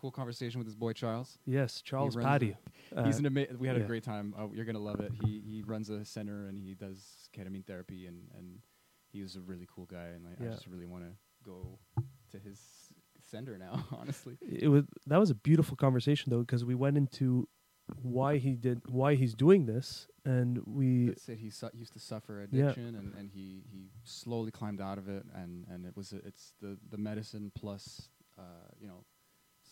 cool conversation with his boy Charles. Yes, Charles runs Patty. He's Uh, an ama- we had a great time. Uh, you're gonna love it. He he runs a center and he does ketamine therapy and and he was a really cool guy and like, I just really want to go to his center now. Honestly, it was that was a beautiful conversation though because we went into why he did why he's doing this and we That said he su- used to suffer Yeah. addiction and, and he, he slowly climbed out of it and, and it was a, it's the, the medicine plus uh, you know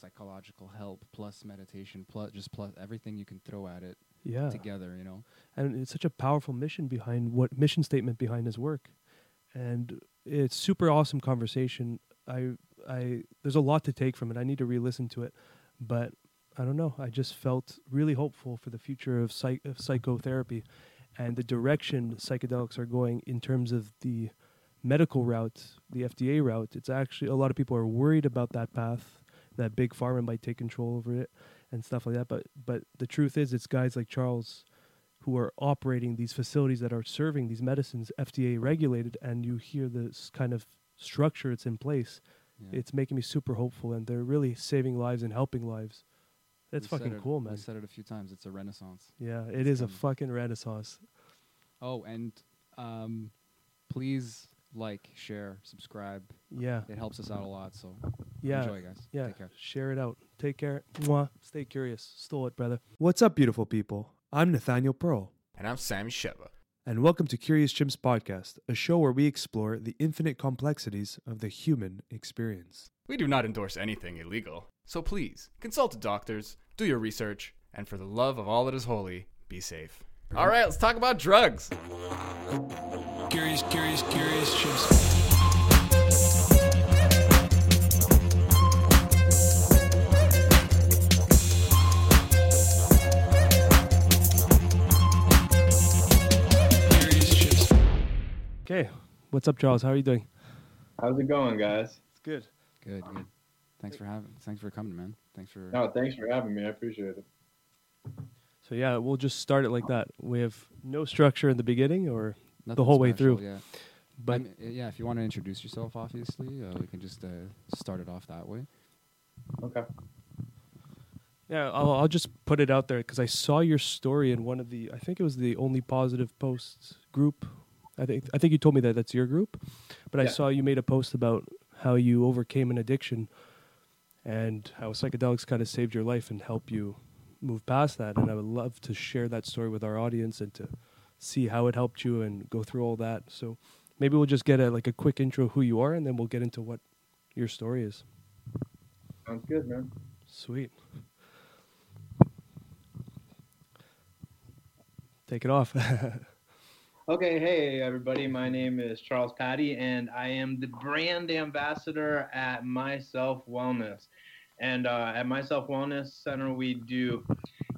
psychological help plus meditation plus just plus everything you can throw at it yeah. together you know? And it's such a powerful mission behind what mission statement behind his work. And it's super awesome conversation. I i there's a lot to take from it. I need to re-listen to it. But i don't know. I just felt really hopeful for the future of, psych- of psychotherapy and the direction psychedelics are going in terms of the medical route the fda route. It's actually a lot of people are worried about that path that big pharma might take control over it and stuff like that but but the truth is it's guys like charles who are operating these facilities that are serving these medicines FDA regulated and you hear this kind of structure it's in place. Yeah. it's making me super hopeful and they're really saving lives and helping lives. That's We fucking it- cool man. said it a few times. It's a renaissance. Yeah it it's is a fucking renaissance. Oh and um, please like share subscribe. Yeah. It helps us out a lot so yeah. enjoy guys. Yeah. take care. Share it out. Take care. Mwah. stay curious. Stole it brother. What's up beautiful people? I'm nathaniel pearl. And I'm Sammy Sheva. and welcome to Curious Chimps Podcast, a show where we explore the infinite complexities of the human experience. We do not endorse anything illegal, so please consult the doctors, do your research, and for the love of all that is holy, be safe. All right, let's talk about drugs. Curious, curious, curious chimps. Curious chimps. Okay, what's up, Charles? How are you doing? How's it going, guys? It's good. good good thanks for having thanks for coming man thanks for No, thanks for having me. I appreciate it. So yeah, we'll just start it like that. We have no structure in the beginning, or nothing whole way through. yeah but I mean, uh, yeah, if you want to introduce yourself, obviously, uh, we can just uh, start it off that way. Okay. yeah, I'll, I'll just put it out there because I saw your story in one of the. I think it was the only positive posts group. I think I think you told me that that's your group, but I saw you made a post about how you overcame an addiction, and how psychedelics kind of saved your life and helped you move past that. And I would love to share that story with our audience and to see how it helped you and go through all that. So maybe we'll just get a like a quick intro of who you are, and then we'll get into what your story is. Sounds good, man. Sweet. Take it off. Okay, hey everybody. My name is Charles Patty, and I am the brand ambassador at Myself Wellness. And uh, at Myself Wellness Center, we do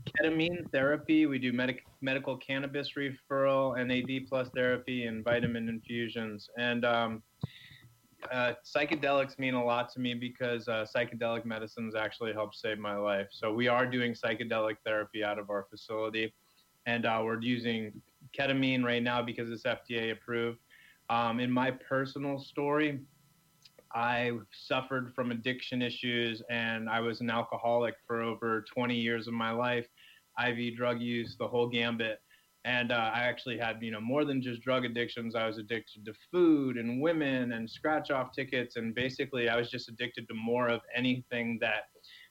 ketamine therapy, we do medic- medical cannabis referral, NAD plus therapy, and vitamin infusions. And um, uh, psychedelics mean a lot to me because uh, psychedelic medicines actually help save my life. So we are doing psychedelic therapy out of our facility, and uh, we're using ketamine right now because it's FDA approved. Um, in my personal story, I suffered from addiction issues and I was an alcoholic for over 20 years of my life, IV drug use, the whole gambit. And uh, I actually had, you know, more than just drug addictions. I was addicted to food and women and scratch off tickets. And basically, I was just addicted to more of anything that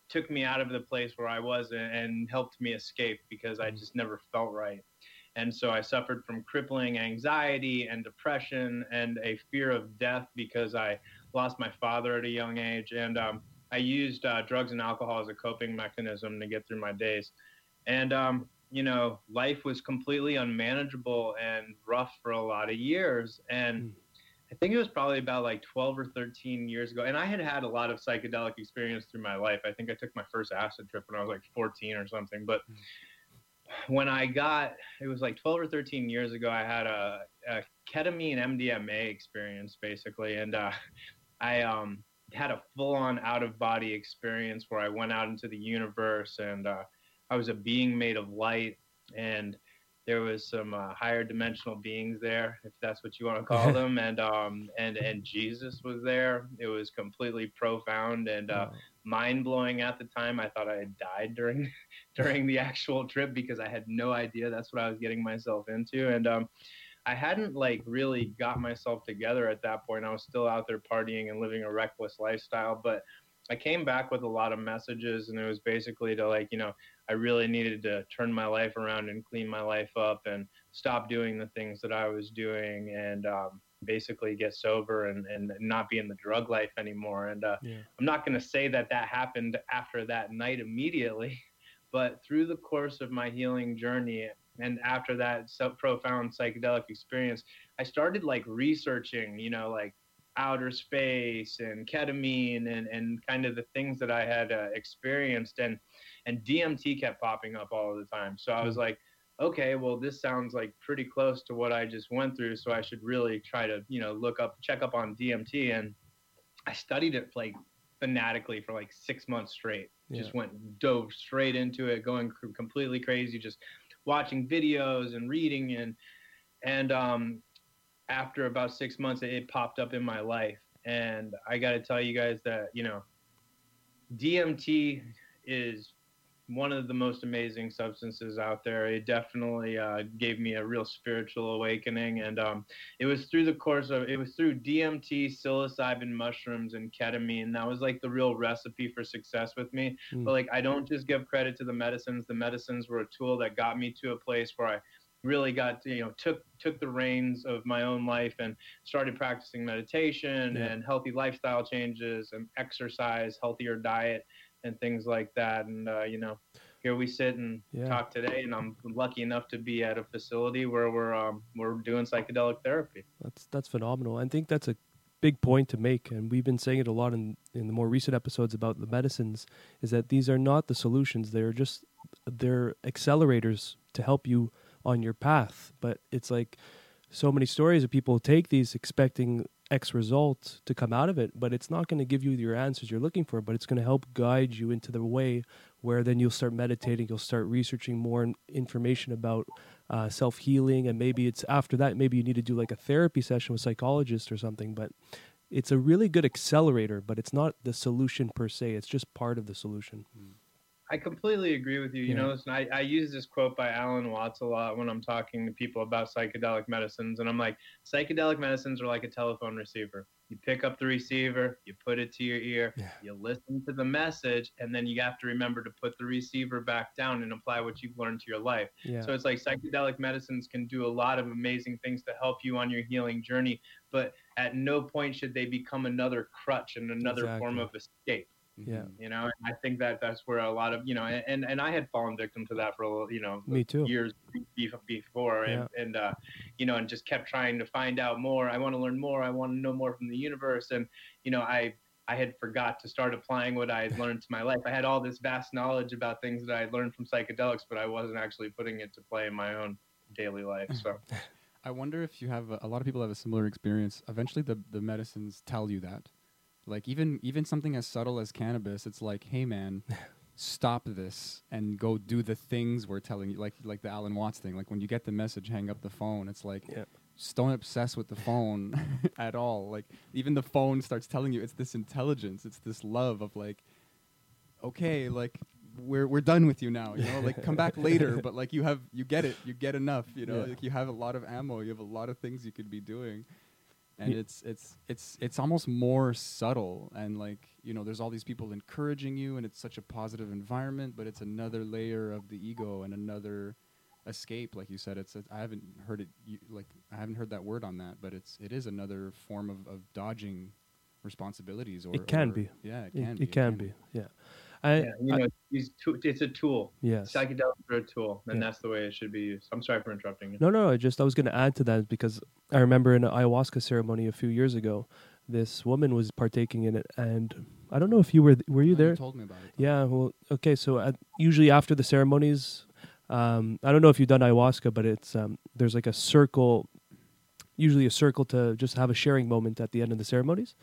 took me out of the place where I was and, and helped me escape because I just never felt right. And so I suffered from crippling anxiety and depression and a fear of death because I lost my father at a young age. And um, I used uh, drugs and alcohol as a coping mechanism to get through my days. And, um, you know, life was completely unmanageable and rough for a lot of years. And Mm. I think it was probably about like 12 or 13 years ago. And I had had a lot of psychedelic experience through my life. I think I took my first acid trip when I was like 14 or something. But when I got, it was like 12 or 13 years ago, I had a, a ketamine MDMA experience basically. And uh, I um, had a full on out of body experience where I went out into the universe and uh, I was a being made of light. And there was some uh, higher dimensional beings there, if that's what you want to call them, and um, and and Jesus was there. It was completely profound, and uh, mind blowing at the time. I thought I had died during during the actual trip because I had no idea that's what I was getting myself into. And um, I hadn't like really got myself together at that point. I was still out there partying and living a reckless lifestyle, but I came back with a lot of messages and it was basically to like, you know, I really needed to turn my life around and clean my life up and stop doing the things that I was doing and um, basically get sober and, and not be in the drug life anymore. And uh, Yeah. I'm not going to say that that happened after that night immediately, but through the course of my healing journey and after that so profound psychedelic experience, I started like researching, you know, like outer space and ketamine and, and kind of the things that I had uh, experienced. And, and DMT kept popping up all the time. So I was like, okay, well, this sounds like pretty close to what I just went through. So I should really try to, you know, look up, check up on DMT. And I studied it like fanatically for like six months straight. Just went dove straight into it, going completely crazy, just watching videos and reading and and um, after about six months, it, it popped up in my life. And I got to tell you guys that you know, DMT is one of the most amazing substances out there. It definitely uh, gave me a real spiritual awakening, and um, it was through the course of it was through DMT, psilocybin mushrooms, and ketamine. That was like the real recipe for success with me. Mm. But like, I don't just give credit to the medicines. The medicines were a tool that got me to a place where I really got you know took took the reins of my own life and started practicing meditation Yeah. and healthy lifestyle changes and exercise healthier diet and things like that and uh, you know here we sit and Yeah. talk today and i'm lucky enough to be at a facility where we're um, we're doing psychedelic therapy That's that's phenomenal. I think that's a big point to make, and we've been saying it a lot in in the more recent episodes about the medicines. Is that these are not the solutions; they're just they're accelerators to help you on your path. But it's like so many stories of people take these expecting X result to come out of it, but it's not going to give you your answers you're looking for. But it's going to help guide you into the way where then you'll start meditating, you'll start researching more information about uh, self healing, and maybe it's after that, maybe you need to do like a therapy session with psychologist or something. But it's a really good accelerator, but it's not the solution per se. It's just part of the solution. I completely agree with you. You Yeah. know, listen, I, I use this quote by Alan Watts a lot when I'm talking to people about psychedelic medicines. And I'm like, psychedelic medicines are like a telephone receiver. You pick up the receiver, you put it to your ear, Yeah. you listen to the message, and then you have to remember to put the receiver back down and apply what you've learned to your life. Yeah. So it's like psychedelic medicines can do a lot of amazing things to help you on your healing journey, but at no point should they become another crutch and another form of escape Yeah. you know and i think that that's where a lot of you know and and i had fallen victim to that for a little you know Me too. years be- before and, and uh you know and just kept trying to find out more i want to learn more i want to know more from the universe and you know i i had forgot to start applying what i had learned to my life i had all this vast knowledge about things that i had learned from psychedelics but i wasn't actually putting it to play in my own daily life so I wonder if you have a, a lot of people have a similar experience. Eventually, the the medicines tell you that. Like even even something as subtle as cannabis, it's like, hey man, stop this and go do the things we're telling you. Like like the Alan Watts thing. Like when you get the message, hang up the phone. It's like, Yeah. just don't obsess with the phone at all. Like even the phone starts telling you it's this intelligence, it's this love of like, okay, like we're we're done with you now. You know, like come back later. But like you have you get it, you get enough. You know, Yeah. like you have a lot of ammo. You have a lot of things you could be doing. And Ye- it's it's it's it's almost more subtle and like you know there's all these people encouraging you and it's such a positive environment but it's another layer of the ego and another escape like you said it's I haven't heard it you, like I haven't heard that word on that but it's it is another form of, of dodging responsibilities or It can or- be. yeah it It, can it be can be. Yeah. I, yeah, you I- know it's, it's a tool yes. psychedelics are a tool and Yeah. that's the way it should be used i'm sorry for interrupting you No, no, I just I was going to add to that because I remember in an ayahuasca ceremony a few years ago, this woman was partaking in it, and I don't know if you were were you No, there? told me about it though. Yeah, well, okay. So at, usually after the ceremonies, um, I don't know if you've done ayahuasca, but it's um, there's like a circle, usually a circle to just have a sharing moment at the end of the ceremonies.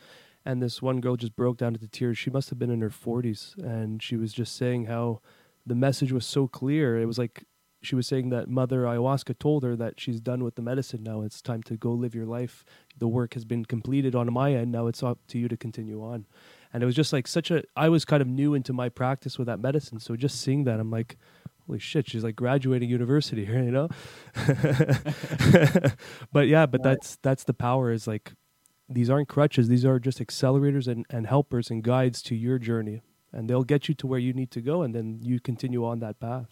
And this one girl just broke down into tears. She must have been in her 40s, and she was just saying how the message was so clear. It was like she was saying that Mother Ayahuasca told her that she's done with the medicine now. It's time to go live your life. The work has been completed on my end. Now it's up to you to continue on. and it was just like such a. I was kind of new into my practice with that medicine, so just seeing that, I'm like, holy shit, she's like graduating university here, you know. but yeah, but that's that's the power. Is like these aren't crutches; these are just accelerators and and helpers and guides to your journey, and they'll get you to where you need to go, and then you continue on that path.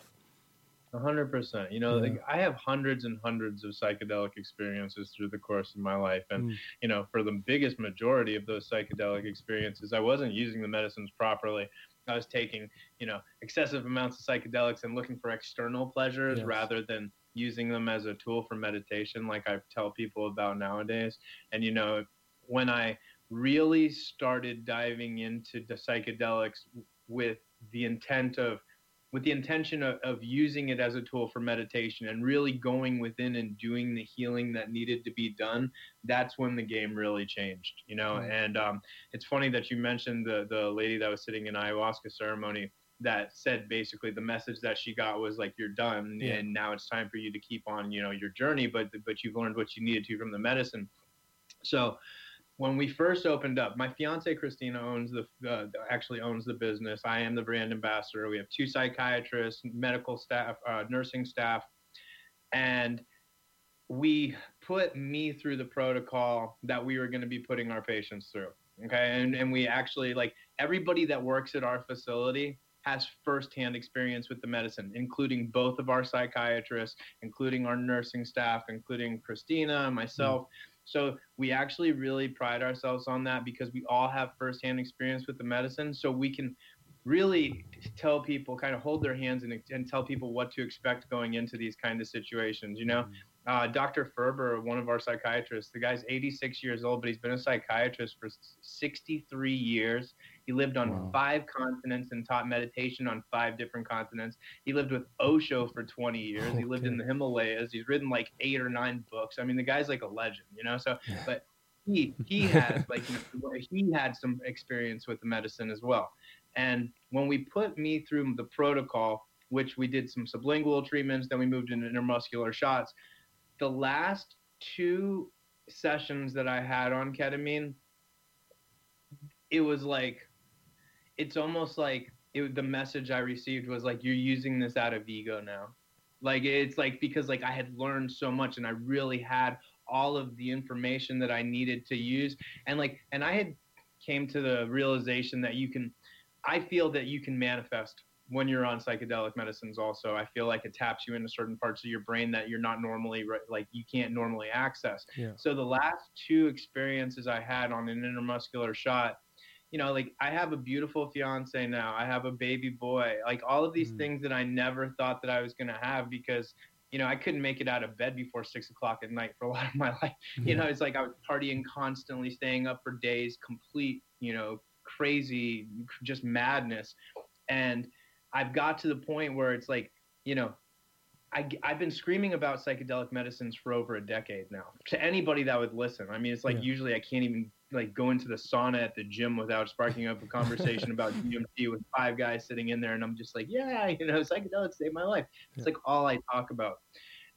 A hundred percent. You know, Yeah. like, I have hundreds and hundreds of psychedelic experiences through the course of my life, and Mm. you know, for the biggest majority of those psychedelic experiences, I wasn't using the medicines properly. I was taking, you know, excessive amounts of psychedelics and looking for external pleasures Yes. rather than using them as a tool for meditation, like I tell people about nowadays. And you know, when I really started diving into the psychedelics with the intent of with the intention of, of using it as a tool for meditation and really going within and doing the healing that needed to be done that's when the game really changed you know Mm. and um, it's funny that you mentioned the the lady that was sitting in ayahuasca ceremony that said basically the message that she got was like you're done Yeah. and now it's time for you to keep on you know your journey but but you've learned what you needed to from the medicine so when we first opened up, my fiance Christina owns the uh, actually owns the business. I am the brand ambassador. We have two psychiatrists, medical staff, uh, nursing staff, and we put me through the protocol that we were going to be putting our patients through. Okay, and and we actually like everybody that works at our facility has firsthand experience with the medicine, including both of our psychiatrists, including our nursing staff, including Christina and myself. So we actually really pride ourselves on that because we all have firsthand experience with the medicine. So we can really tell people, kind of hold their hands and, and tell people what to expect going into these kind of situations. You know, mm-hmm. Uh, Dr. Ferber, one of our psychiatrists, the guy's 86 years old, but he's been a psychiatrist for 63 years. He lived on Wow. five continents and taught meditation on five different continents. He lived with Osho for 20 years. He lived in the Himalayas. He's written like eight or nine books. I mean, the guy's like a legend, you know. So, Yeah. but he he has like he, he had some experience with the medicine as well. And when we put me through the protocol, which we did some sublingual treatments, then we moved into intermuscular shots. The last two sessions that I had on ketamine, it was like, it's almost like it, the message I received was like, you're using this out of ego now. Like it's like because like I had learned so much and I really had all of the information that I needed to use and like and I had came to the realization that you can I feel that you can manifest when you're on psychedelic medicines also I feel like it taps you into certain parts of your brain that you're not normally like you can't normally access. Yeah. so the last two experiences I had on an intermuscular shot you know like I have a beautiful fiance now. I have a baby boy. Like all of these Mm. things that I never thought that I was going to have because you know I couldn't make it out of bed before six o'clock at night for a lot of my life. You know it's like i was partying constantly staying up for days complete you know crazy just madness. And i've got to the point where it's like you know I, i've been screaming about psychedelic medicines for over a decade now to anybody that would listen i mean it's like Yeah. usually i can't even like go into the sauna at the gym without sparking up a conversation about dmt with five guys sitting in there and i'm just like yeah you know psychedelics saved my life it's Yeah. like all i talk about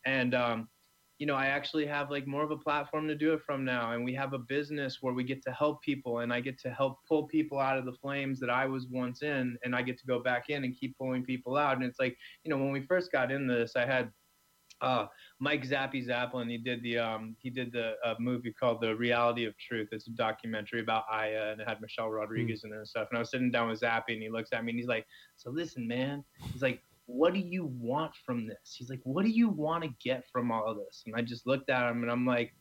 and um you know, I actually have like more of a platform to do it from now. And we have a business where we get to help people and I get to help pull people out of the flames that I was once in. And I get to go back in and keep pulling people out. And it's like, you know, when we first got in this, I had uh, Mike Zappy Zapolin. He did the um, he did the uh, movie called The Reality of Truth. It's a documentary about Aya and it had Michelle Rodriguez in it and stuff. And I was sitting down with Zappy and he looks at me and he's like, "So listen, man." He's like, what do you want from this? He's like, what do you want to get from all of this? And I just looked at him and I'm like,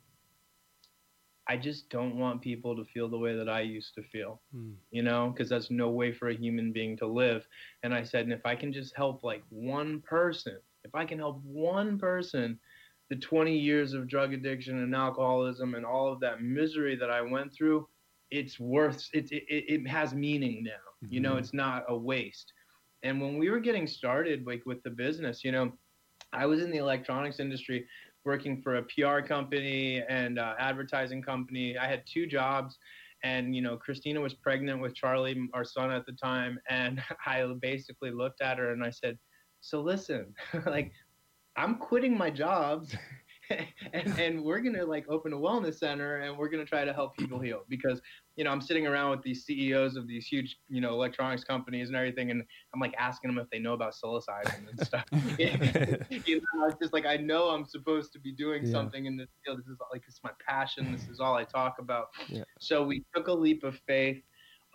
I just don't want people to feel the way that I used to feel, Mm. you know, because that's no way for a human being to live. And I said, and if I can just help like one person, if I can help one person, the 20 years of drug addiction and alcoholism and all of that misery that I went through, it's worth it. It, it, has meaning now. You know, Mhm. it's not a waste. And when we were getting started, like with the business, you know, I was in the electronics industry working for a PR company and uh, advertising company. I had two jobs, and you know, Christina was pregnant with Charlie, our son at the time, and I basically looked at her and I said, "So listen, like, I'm quitting my jobs." and, and we're gonna like open a wellness center and we're gonna try to help people heal because you know i'm sitting around with these ceos of these huge you know electronics companies and everything and i'm like asking them if they know about psilocybin and stuff. You know it's just like i know i'm supposed to be doing Yeah. something in this field. This is like it's my passion. This is all i talk about. Yeah. so we took a leap of faith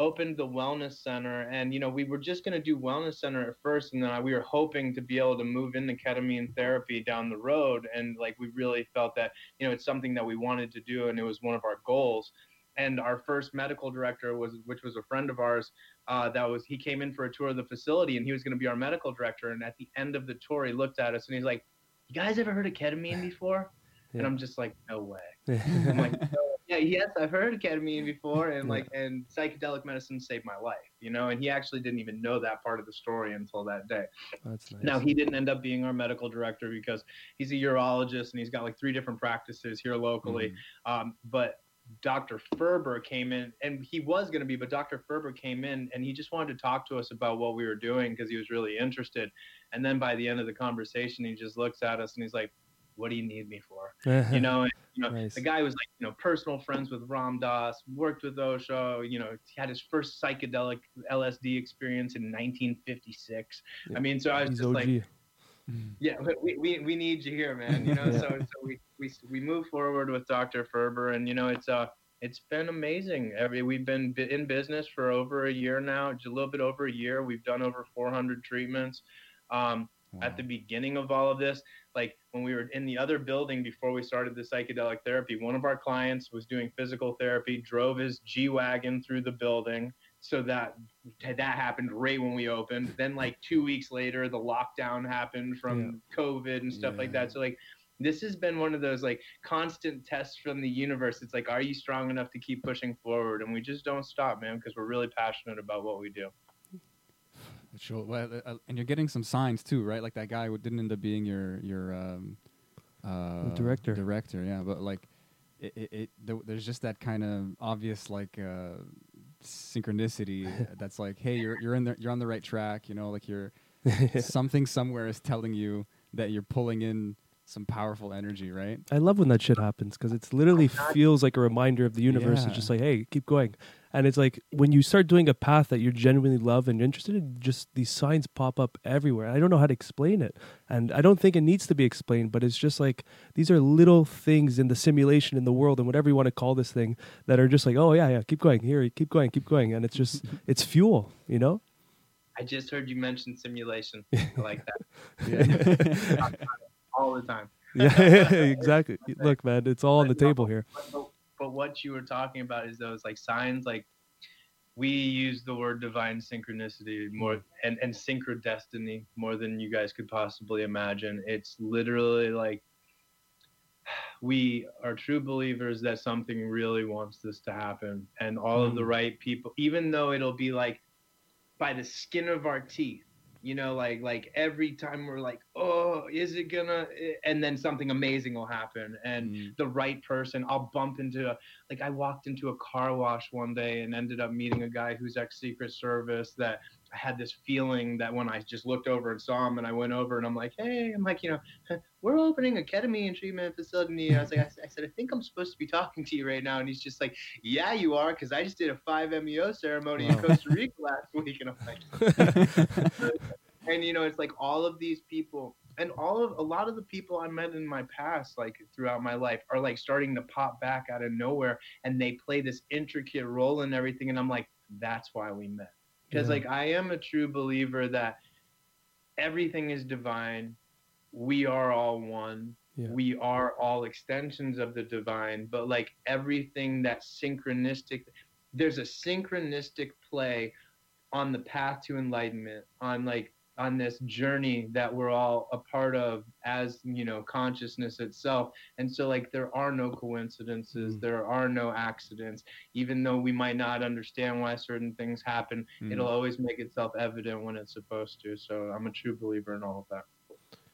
opened the wellness center and you know we were just going to do wellness center at first and then I, we were hoping to be able to move into ketamine therapy down the road and like we really felt that you know it's something that we wanted to do and it was one of our goals. And our first medical director was which was a friend of ours uh, that was he came in for a tour of the facility and he was going to be our medical director and at the end of the tour he looked at us and he's like you guys ever heard of ketamine before? And i'm just like no way. I'm like, "No." Yeah, yes, I've heard ketamine before, and like, and psychedelic medicine saved my life, you know. And he actually didn't even know that part of the story until that day. That's nice. Now he didn't end up being our medical director because he's a urologist and he's got like three different practices here locally. Um, but Dr. Ferber came in, and he was going to be, but Dr. Ferber came in and he just wanted to talk to us about what we were doing because he was really interested. And then by the end of the conversation, he just looks at us and he's like, "What do you need me for?" You know, and, you know, Nice. the guy was like, you know, personal friends with Ram Dass, worked with Osho, you know, he had his first psychedelic LSD experience in 1956. Yeah. I mean, so I was He's just OG. like, yeah, we, we, we need you here, man. You know, Yeah. so, so we, we, we move forward with Dr. Ferber and, you know, it's, uh, it's been amazing. Every, we've been in business for over a year now, just a little bit over a year. We've done over 400 treatments. Um, at the beginning of all of this, like when we were in the other building before we started the psychedelic therapy, one of our clients was doing physical therapy, drove his G Wagon through the building. So that that happened right when we opened. Then like two weeks later, the lockdown happened from COVID and stuff like that. So like this has been one of those like constant tests from the universe. It's like, are you strong enough to keep pushing forward? And we just don't stop, man, because we're really passionate about what we do. Sure. Well, uh, uh, and you're getting some signs too, right? Like that guy who didn't end up being your your um, uh, director. Director, yeah. But like, it, it, it th- there's just that kind of obvious like uh, synchronicity that's like, hey, you're you're in the you're on the right track. You know, like you're something somewhere is telling you that you're pulling in some powerful energy, right? I love when that shit happens because it's literally feels like a reminder of the universe. Yeah. It's just like, hey, keep going. And it's like when you start doing a path that you genuinely love and you're interested in, just these signs pop up everywhere. I don't know how to explain it. And I don't think it needs to be explained, but it's just like these are little things in the simulation in the world and whatever you want to call this thing that are just like, oh, yeah, yeah, keep going. Here, keep going, keep going. And it's just, it's fuel, you know? I just heard you mention simulation. I like that. all the time. yeah, exactly. Look, man, it's all on the table here. But, but what you were talking about is those like signs, like we use the word divine synchronicity more and, and synchrodestiny more than you guys could possibly imagine. It's literally like we are true believers that something really wants this to happen and all of the mm-hmm. right people, even though it'll be like by the skin of our teeth you know like like every time we're like oh is it gonna and then something amazing will happen and Mm. the right person i'll bump into a, like i walked into a car wash one day and ended up meeting a guy who's ex secret service that had this feeling that when i just looked over and saw him and i went over and i'm like hey i'm like you know we're opening a ketamine treatment facility. And i was like I, said i think i'm supposed to be talking to you right now. And he's just like yeah you are because i just did a 5meo ceremony in costa rica last week. And i'm like and you know it's like all of these people and all of a lot of the people i met in my past like throughout my life are like starting to pop back out of nowhere and they play this intricate role in everything. And i'm like that's why we met because Yeah. like i am a true believer that everything is divine we are all one Yeah. we are all extensions of the divine but like everything that's synchronistic there's a synchronistic play on the path to enlightenment on like on this journey that we're all a part of as you know consciousness itself. And so like there are no coincidences. Mm. there are no accidents. Even though we might not understand why certain things happen Mm. it'll always make itself evident when it's supposed to. So i'm a true believer in all of that.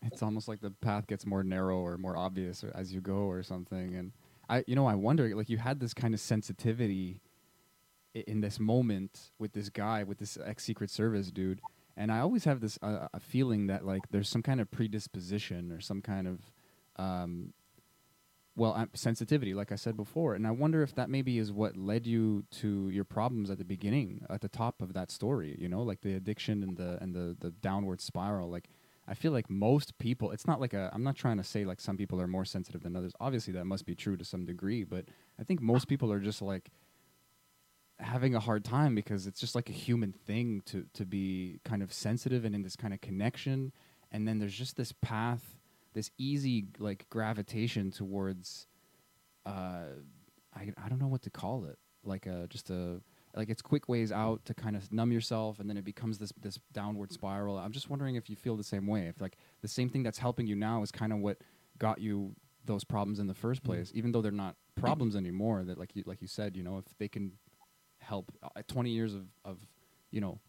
It's almost like the path gets more narrow or more obvious as you go or something. And i you know i wonder like you had this kind of sensitivity in this moment with this guy with this ex secret service dude and i always have this uh, a feeling that like there's some kind of predisposition or some kind of um well uh, sensitivity like i said before. And i wonder if that maybe is what led you to your problems at the beginning at the top of that story you know like the addiction and the and the the downward spiral. Like i feel like most people it's not like a i'm not trying to say like some people are more sensitive than others. Obviously that must be true to some degree but i think most people are just like having a hard time because it's just like a human thing to to be kind of sensitive and in this kind of connection. And then there's just this path this easy like gravitation towards uh I, I don't know what to call it. Like a just a like it's quick ways out to kind of numb yourself and then it becomes this this downward spiral. I'm just wondering if you feel the same way if like the same thing that's helping you now is kind of what got you those problems in the first place even though they're not problems anymore that like you like you said you know if they can help uh, 20 years of, of you know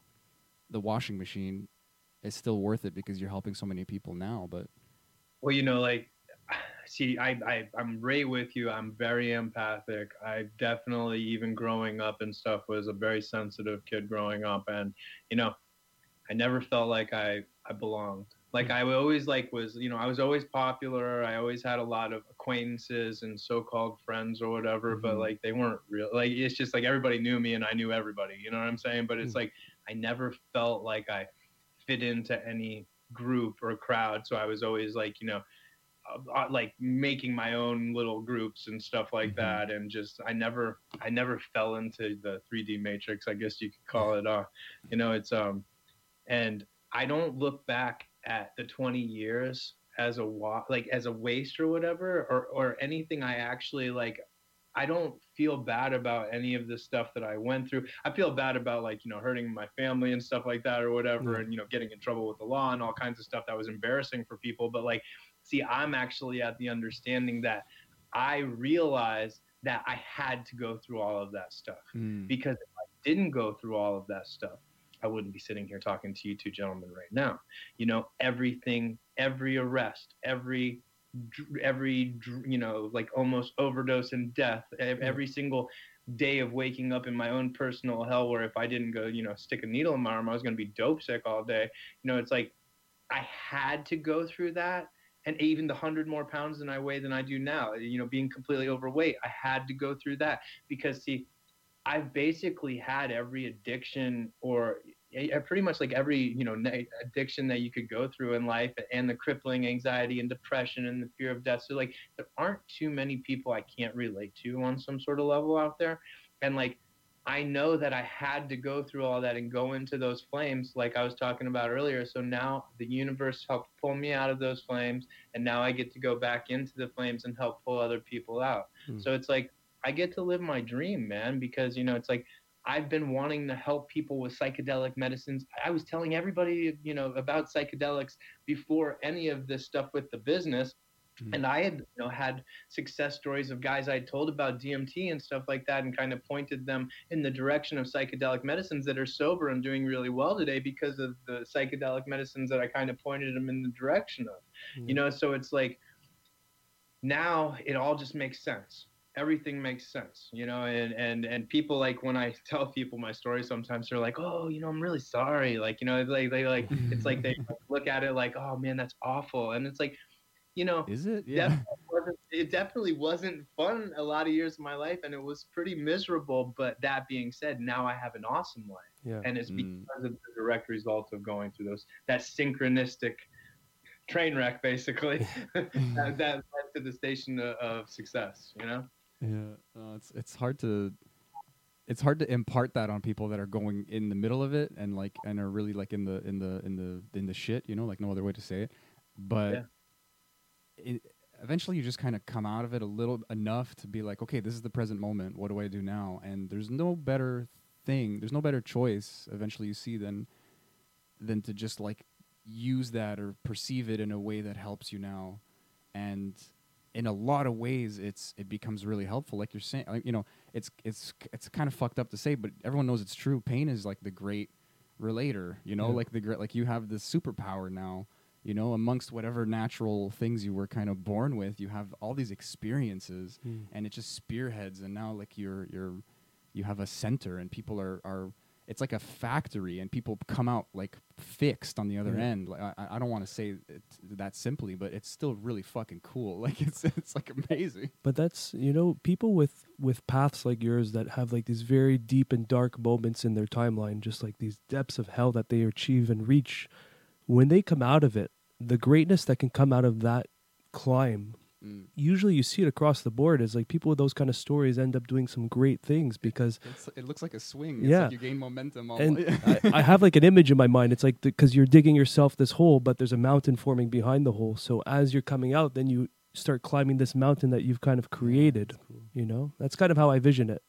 the washing machine is still worth it because you're helping so many people now but Well, you know, like, see, I, I, I'm right with you. I'm very empathic. I definitely, even growing up and stuff, was a very sensitive kid growing up, and you know, I never felt like I, I belonged. Like I always like was, you know, I was always popular. I always had a lot of acquaintances and so-called friends or whatever, but Mhm. like they weren't real. Like it's just like everybody knew me and I knew everybody. You know what I'm saying? But it's Mm. like I never felt like I fit into any group or crowd. So I was always like, you know, uh, uh, like making my own little groups and stuff like Mhm. that and just i never i never fell into the 3d matrix i guess you could call it uh you know it's um and i don't look back at the 20 years as a wa- like as a waste or whatever or or anything i actually like I don't feel bad about any of the stuff that I went through. I feel bad about like, you know, hurting my family and stuff like that or whatever Yeah. and you know, getting in trouble with the law and all kinds of stuff that was embarrassing for people, but like see, I'm actually at the understanding that I realized that I had to go through all of that stuff mm, because if I didn't go through all of that stuff, I wouldn't be sitting here talking to you two gentlemen right now. You know, everything, every arrest, every, every, you know, like almost overdose and death, ev- every single day of waking up in my own personal hell where if I didn't go, you know, stick a needle in my arm, I was going to be dope sick all day. You know, it's like I had to go through that. And even the hundred more pounds than I weigh than I do now, you know, being completely overweight, I had to go through that because see, I've basically had every addiction or eh, eh, pretty much like every you know addiction that you could go through in life and the crippling anxiety and depression and the fear of death. So like there aren't too many people i can't relate to on some sort of level out there. And like i know that i had to go through all that and go into those flames like i was talking about earlier. So now the universe helped pull me out of those flames and now i get to go back into the flames and help pull other people out. Hmm. so it's like I get to live my dream, man, because you know it's like I've been wanting to help people with psychedelic medicines. I was telling everybody, you know, about psychedelics before any of this stuff with the business. Mhm. And I had, you know, had success stories of guys I told about DMT and stuff like that, and kind of pointed them in the direction of psychedelic medicines that are sober and doing really well today because of the psychedelic medicines that I kind of pointed them in the direction of you know so it's like now it all just makes sense everything makes sense you know and and and people like when i tell people my story sometimes they're like oh you know i'm really sorry like you know like they like it's like they look at it like oh man that's awful and it's like you know is it yeah definitely wasn't, it definitely wasn't fun a lot of years of my life and it was pretty miserable but that being said now i have an awesome life yeah. and it's Mm. because of the direct result of going through those that synchronistic train wreck basically that, that led to the station of, of success you know Yeah, uh, it's it's hard to it's hard to impart that on people that are going in the middle of it and like and are really like in the in the in the in the shit, you know, like no other way to say it. But Yeah. it, eventually you just kind of come out of it a little enough to be like, okay, this is the present moment. What do I do now? And there's no better thing, there's no better choice eventually you see than than to just like use that or perceive it in a way that helps you now. And in a lot of ways it's it becomes really helpful like you're saying you know it's it's it's kind of fucked up to say but everyone knows it's true pain is like the great relator you know Yeah. like the great like you have this superpower now you know amongst whatever natural things you were kind of born with you have all these experiences Hmm. and it just spearheads and now like you're you're you have a center and people are are it's like a factory and people come out like fixed on the other Yeah. end like i, I don't want to say it that simply but it's still really fucking cool like it's it's like amazing But that's you know people with with paths like yours that have like these very deep and dark moments in their timeline, just like these depths of hell that they achieve and reach. When they come out of it, the greatness that can come out of that climb. Mm. Usually, you see it across the board. Is like people with those kind of stories end up doing some great things because It's, it looks like a swing. It's Yeah. like you gain momentum. All and I, I have like an image in my mind. It's like because you're digging yourself this hole, but there's a mountain forming behind the hole. So as you're coming out, then you start climbing this mountain that you've kind of created. You know, that's kind of how I vision it.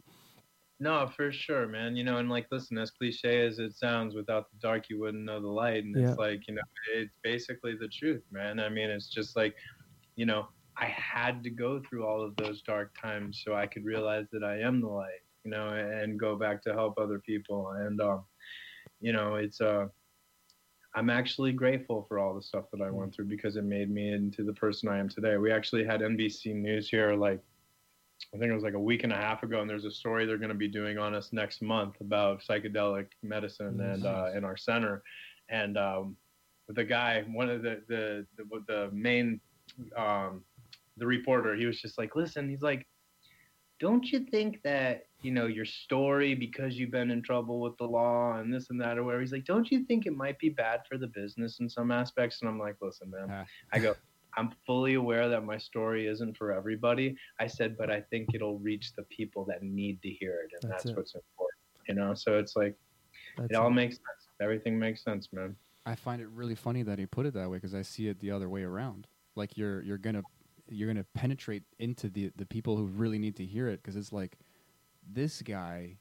No, for sure, man. You know, and like, listen, as cliche as it sounds, without the dark, you wouldn't know the light. And Yeah. it's like, you know, it's basically the truth, man. I mean, it's just like, you know, I had to go through all of those dark times so I could realize that I am the light, you know, and go back to help other people. And, um, you know, it's, uh, I'm actually grateful for all the stuff that I went through because it made me into the person I am today. We actually had NBC News here, like, I think it was like a week and a half ago, and there's a story they're going to be doing on us next month about psychedelic medicine and uh, in our center. And um, the guy, one of the the the, the main um, the reporter, he was just like, "Listen," he's like, "Don't you think that you know your story because you've been in trouble with the law and this and that or whatever?" He's like, "Don't you think it might be bad for the business in some aspects?" And I'm like, "Listen, man, Ah. I go." I'm fully aware that my story isn't for everybody. I said, but I think it'll reach the people that need to hear it, and That's that's, it. what's important. You know, so it's like That's it all it. makes sense. Everything makes sense, man. I find it really funny that he put it that way because I see it the other way around. Like you're you're gonna you're gonna penetrate into the the people who really need to hear it because it's like this guy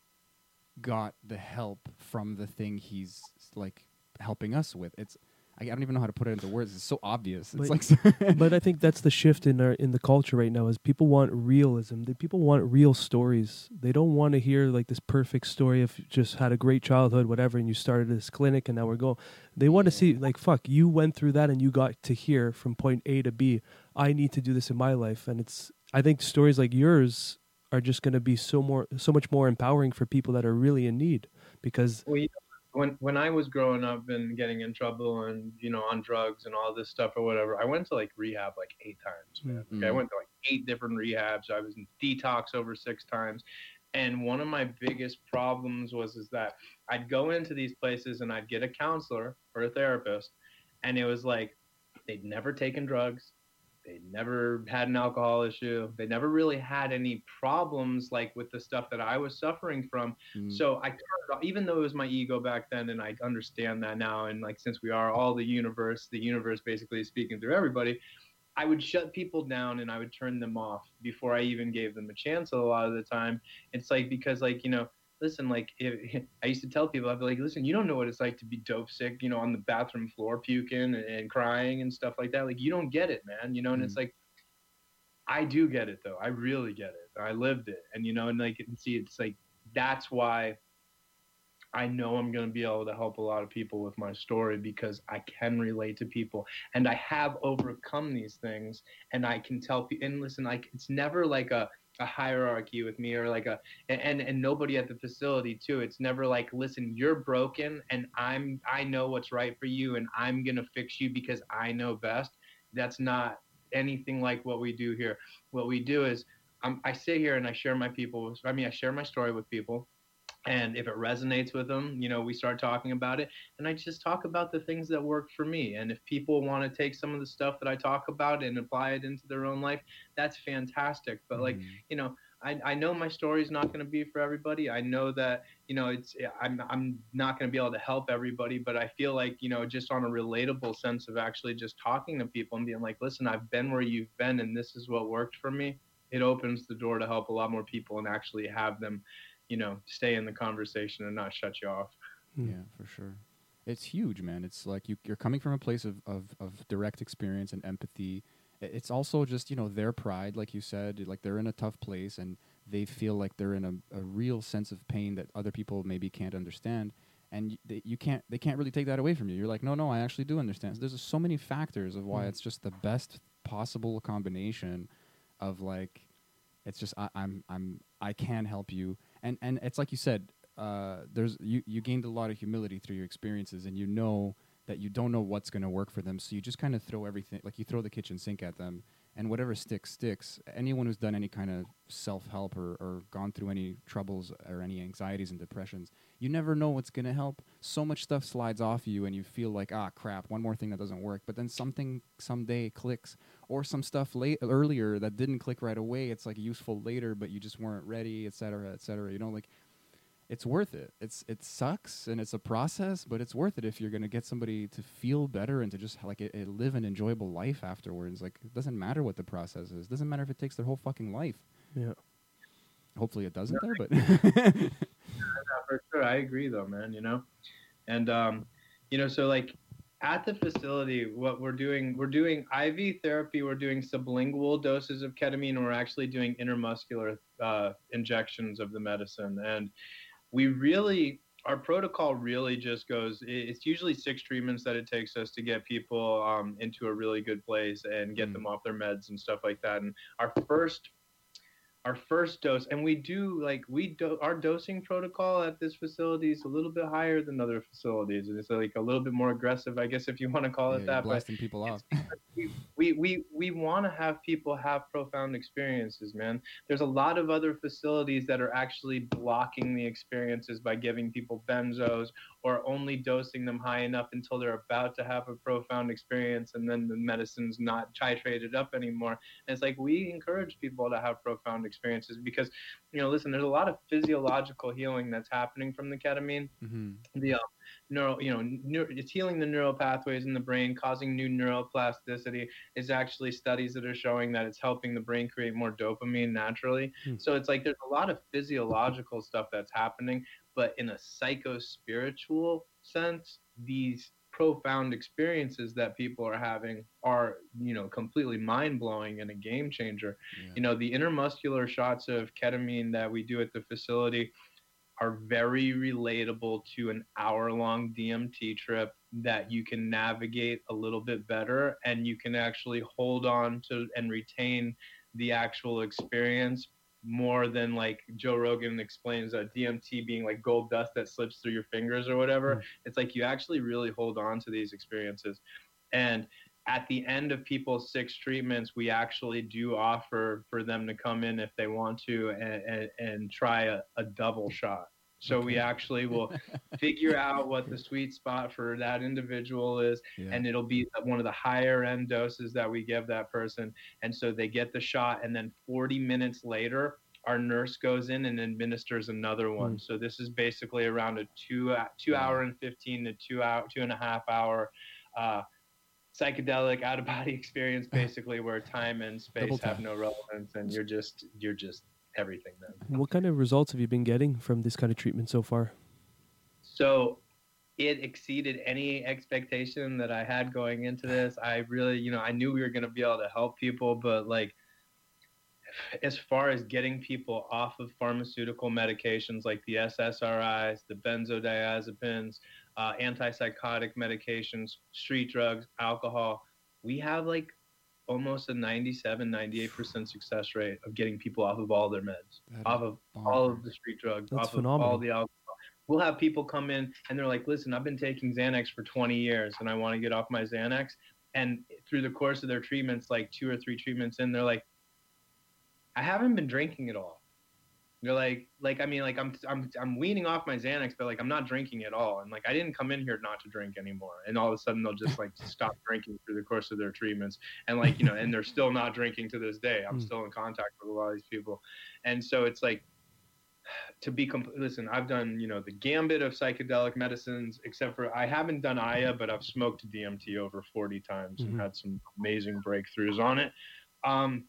got the help from the thing he's like helping us with. It's I don't even know how to put it into words. It's so obvious. It's But- like but I think that's the shift in our in the culture right now is people want realism. The people want real stories. They don't want to hear like this perfect story of just had a great childhood, whatever, and you started this clinic and now we're going. They want to see like fuck, you went through that and you got to here from point A to B. I need to do this in my life, and it's. I think stories like yours are just going to be so more so much more empowering for people that are really in need because Well, you know, when when I was growing up and getting in trouble and you know on drugs and all this stuff or whatever, I went to like rehab like eight times. Man. Mhm. Okay, I went to like eight different rehabs. I was in detox over six times. And one of my biggest problems was is that I'd go into these places and I'd get a counselor or a therapist, and it was like they'd never taken drugs, they never had an alcohol issue, they never really had any problems like with the stuff that I was suffering from. Mm. So I turned off, even though it was my ego back then, and I understand that now, and like since we are all the universe, the universe basically is speaking through everybody. I would shut people down and I would turn them off before I even gave them a chance. A lot of the time, it's like because like you know, listen, like if, I used to tell people, I'd be like, listen, you don't know what it's like to be dope sick, you know, on the bathroom floor puking and, and crying and stuff like that. Like you don't get it, man. You know, and it's mm-hmm. like. I do get it though. I really get it. I lived it, and you know, and like, and see, it's like that's why I know I'm going to be able to help a lot of people with my story because I can relate to people and I have overcome these things and I can tell people and listen like it's never like a a hierarchy with me or like a and and nobody at the facility too. It's never like listen you're broken and I'm I know what's right for you and I'm to fix you because I know best. That's not anything like what we do here. What we do is um, I sit here and I share my people I mean I share my story with people and if it resonates with them you know we start talking about it and i just talk about the things that worked for me and if people want to take some of the stuff that i talk about and apply it into their own life that's fantastic but like Mm. you know I, I know my story is not going to be for everybody. I know that you know it's I'm I'm not going to be able to help everybody, but I feel like you know just on a relatable sense of actually just talking to people and being like, listen, I've been where you've been, and this is what worked for me. It opens the door to help a lot more people and actually have them, you know, stay in the conversation and not shut you off. Hmm. Yeah, for sure. It's huge, man. It's like you, you're coming from a place of, of, of direct experience and empathy. It's also just, you know, their pride, like you said, like they're in a tough place and they feel like they're in a, a real sense of pain that other people maybe can't understand. And they, you can't, they can't really take that away from you. You're like, no, no, I actually do understand. So there's so many factors of why Mm. it's just the best possible combination of like, it's just I, I'm I'm I can help you, and and it's like you said, uh, there's you you gained a lot of humility through your experiences, and you know that you don't know what's going to work for them, so you just kind of throw everything like you throw the kitchen sink at them, and whatever sticks sticks. Anyone who's done any kind of self help or, or gone through any troubles or any anxieties and depressions, you never know what's going to help. So much stuff slides off you, and you feel like ah crap, one more thing that doesn't work, but then something someday clicks, or some stuff late earlier that didn't click right away. It's like useful later, but you just weren't ready, et cetera, et cetera. You know, like it's worth it. It's it sucks and it's a process, but it's worth it if you're gonna get somebody to feel better and to just like it, it live an enjoyable life afterwards. Like it doesn't matter what the process is. It doesn't matter if it takes their whole fucking life. Yeah. Hopefully it doesn't though, but Yeah, for sure. I agree though, man, you know? And um, you know, so like at the facility, what we're doing, we're doing IV therapy, we're doing sublingual doses of ketamine, and we're actually doing intermuscular uh, injections of the medicine. And we really our protocol really just goes it's usually six treatments that it takes us to get people um, into a really good place and get Mm. them off their meds and stuff like that and our first our first dose and we do like we do our dosing protocol at this facility is a little bit higher than other facilities and it's like a little bit more aggressive i guess if you want to call it you're that but blasting people off. we we we want to have people have profound experiences man there's a lot of other facilities that are actually blocking the experiences by giving people benzos or only dosing them high enough until they're about to have a profound experience and then the medicine's not titrated up anymore and it's like we encourage people to have profound experiences because you know listen there's a lot of physiological healing that's happening from the ketamine hmm the um, neural, you know, neur- it's healing the neural pathways in the brain, causing new neuroplasticity. Is actually studies that are showing that it's helping the brain create more dopamine naturally. Hmm. So it's like there's a lot of physiological stuff that's happening, but in a psycho spiritual sense, these profound experiences that people are having are you know completely mind blowing and a game changer Yeah. you know the intermuscular shots of ketamine that we do at the facility are very relatable to an hour long DMT trip that you can navigate a little bit better and you can actually hold on to and retain the actual experience more than like Joe Rogan explains uh, DMT being like gold dust that slips through your fingers or whatever. Mm. It's like you actually really hold on to these experiences. And at the end of people's six treatments, we actually do offer for them to come in if they want to and, and, and try a, a double shot. So we actually will figure out what the sweet spot for that individual is, Yeah. and it'll be one of the higher end doses that we give that person. And so they get the shot, and then 40 minutes later, our nurse goes in and administers another one. Mm. So this is basically around a two two Wow. hour and 15 to two hour two and a half hour. Uh, psychedelic out of body experience basically where time and space Double have no relevance and you're just you're just everything then What kind of results have you been getting from this kind of treatment so far? so it exceeded any expectation that I had going into this. I really, you know, I knew we were going to be able to help people, but like, as far as getting people off of pharmaceutical medications like the SSRIs, the benzodiazepines, uh, antipsychotic medications, street drugs, alcohol, we have like almost a 97, 98% success rate of getting people off of all their meds, That off of all of the street drugs, That's off phenomenal. of all the alcohol. We'll have people come in and they're like, listen, I've been taking Xanax for 20 years and I want to get off my Xanax. And through the course of their treatments, like two or three treatments in, they're like, I haven't been drinking at all. They're like, like I mean, like I'm I'm I'm weaning off my Xanax, but like I'm not drinking at all. And like I didn't come in here not to drink anymore. And all of a sudden they'll just like stop drinking through the course of their treatments. And like, you know, and they're still not drinking to this day. I'm Mm. still in contact with a lot of these people. And so it's like to be complete. listen i've done you know the gambit of psychedelic medicines except for i haven't done aya but i've smoked dmt over 40 times Mhm. and had some amazing breakthroughs on it um,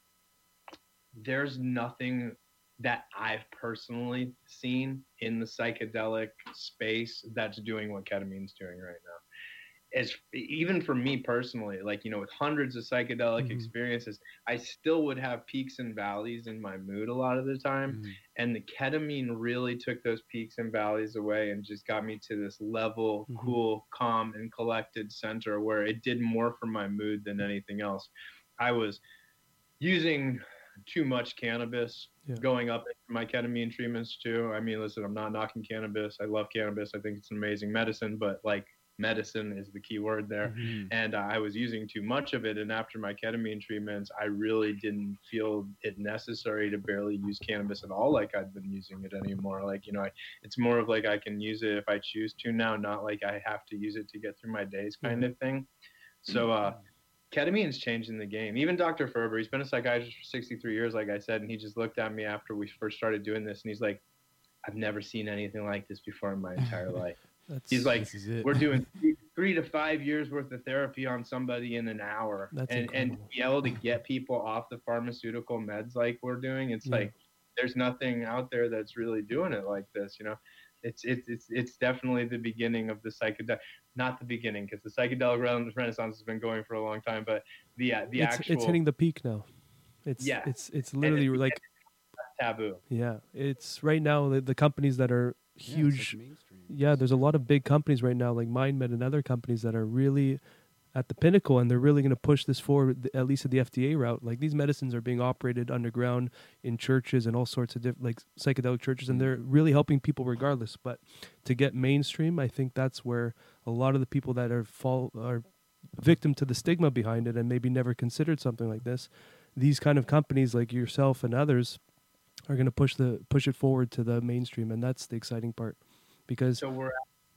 there's nothing that i've personally seen in the psychedelic space that's doing what ketamine's doing right now as even for me personally like you know with hundreds of psychedelic Mhm. experiences i still would have peaks and valleys in my mood a lot of the time Mhm. and the ketamine really took those peaks and valleys away and just got me to this level Mhm. cool calm and collected center where it did more for my mood than anything else i was using too much cannabis Yeah. going up my ketamine treatments too. I mean, listen, I'm not knocking cannabis. I love cannabis. I think it's an amazing medicine, but like medicine is the key word there. Mhm. And uh, I was using too much of it. And after my ketamine treatments, I really didn't feel it necessary to barely use cannabis at all, like I'd been using it anymore. Like, you know, I, it's more of like I can use it if I choose to now, not like I have to use it to get through my days kind of thing. So, uh, ketamine's changing the game. Even Dr. Ferber, he's been a psychiatrist for 63 years, like I said, and he just looked at me after we first started doing this, and he's like, "I've never seen anything like this before in my entire life." He's like, This is it. "We're doing three, three to five years worth of therapy on somebody in an hour, That's and and be able to get people off the pharmaceutical meds like we're doing. It's Yeah. like there's nothing out there that's really doing it like this, you know." It's, it's it's it's definitely the beginning of the psychedelic, not the beginning because the psychedelic renaissance has been going for a long time, but the uh, the it's, actual it's hitting the peak now. It's Yeah. it's it's literally it's- like taboo. yeah, it's right now the, the companies that are Yeah, like, huge. Yeah, there's a lot of big companies right now, like MindMed and other companies that are really at the pinnacle, and they're really going to push this forward, at least at the FDA route. Like these medicines are being operated underground in churches and all sorts of different, like psychedelic churches, and they're really helping people regardless. But to get mainstream, I think that's where a lot of the people that are fall are victim to the stigma behind it, and maybe never considered something like this. These kind of companies, like yourself and others, are going to push the push it forward to the mainstream, and that's the exciting part. Because So we're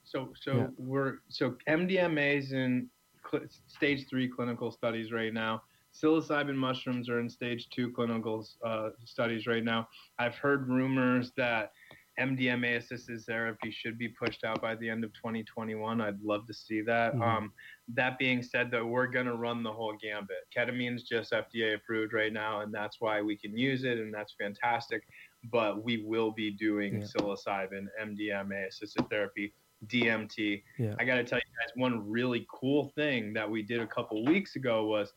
so so Yeah. we're so MDMA's in cl- stage three clinical studies right now. Psilocybin mushrooms are in stage two clinical uh, studies right now. I've heard rumors that MDMA assisted therapy should be pushed out by the end of 2021. I'd love to see that. Mhm. Um, that being said, though, we're going to run the whole gambit. Ketamine's just FDA approved right now, and that's why we can use it, and that's fantastic. But we will be doing Yeah. psilocybin, MDMA assisted therapy, DMT. yeah, I got to tell you guys, one really cool thing that we did a couple weeks ago was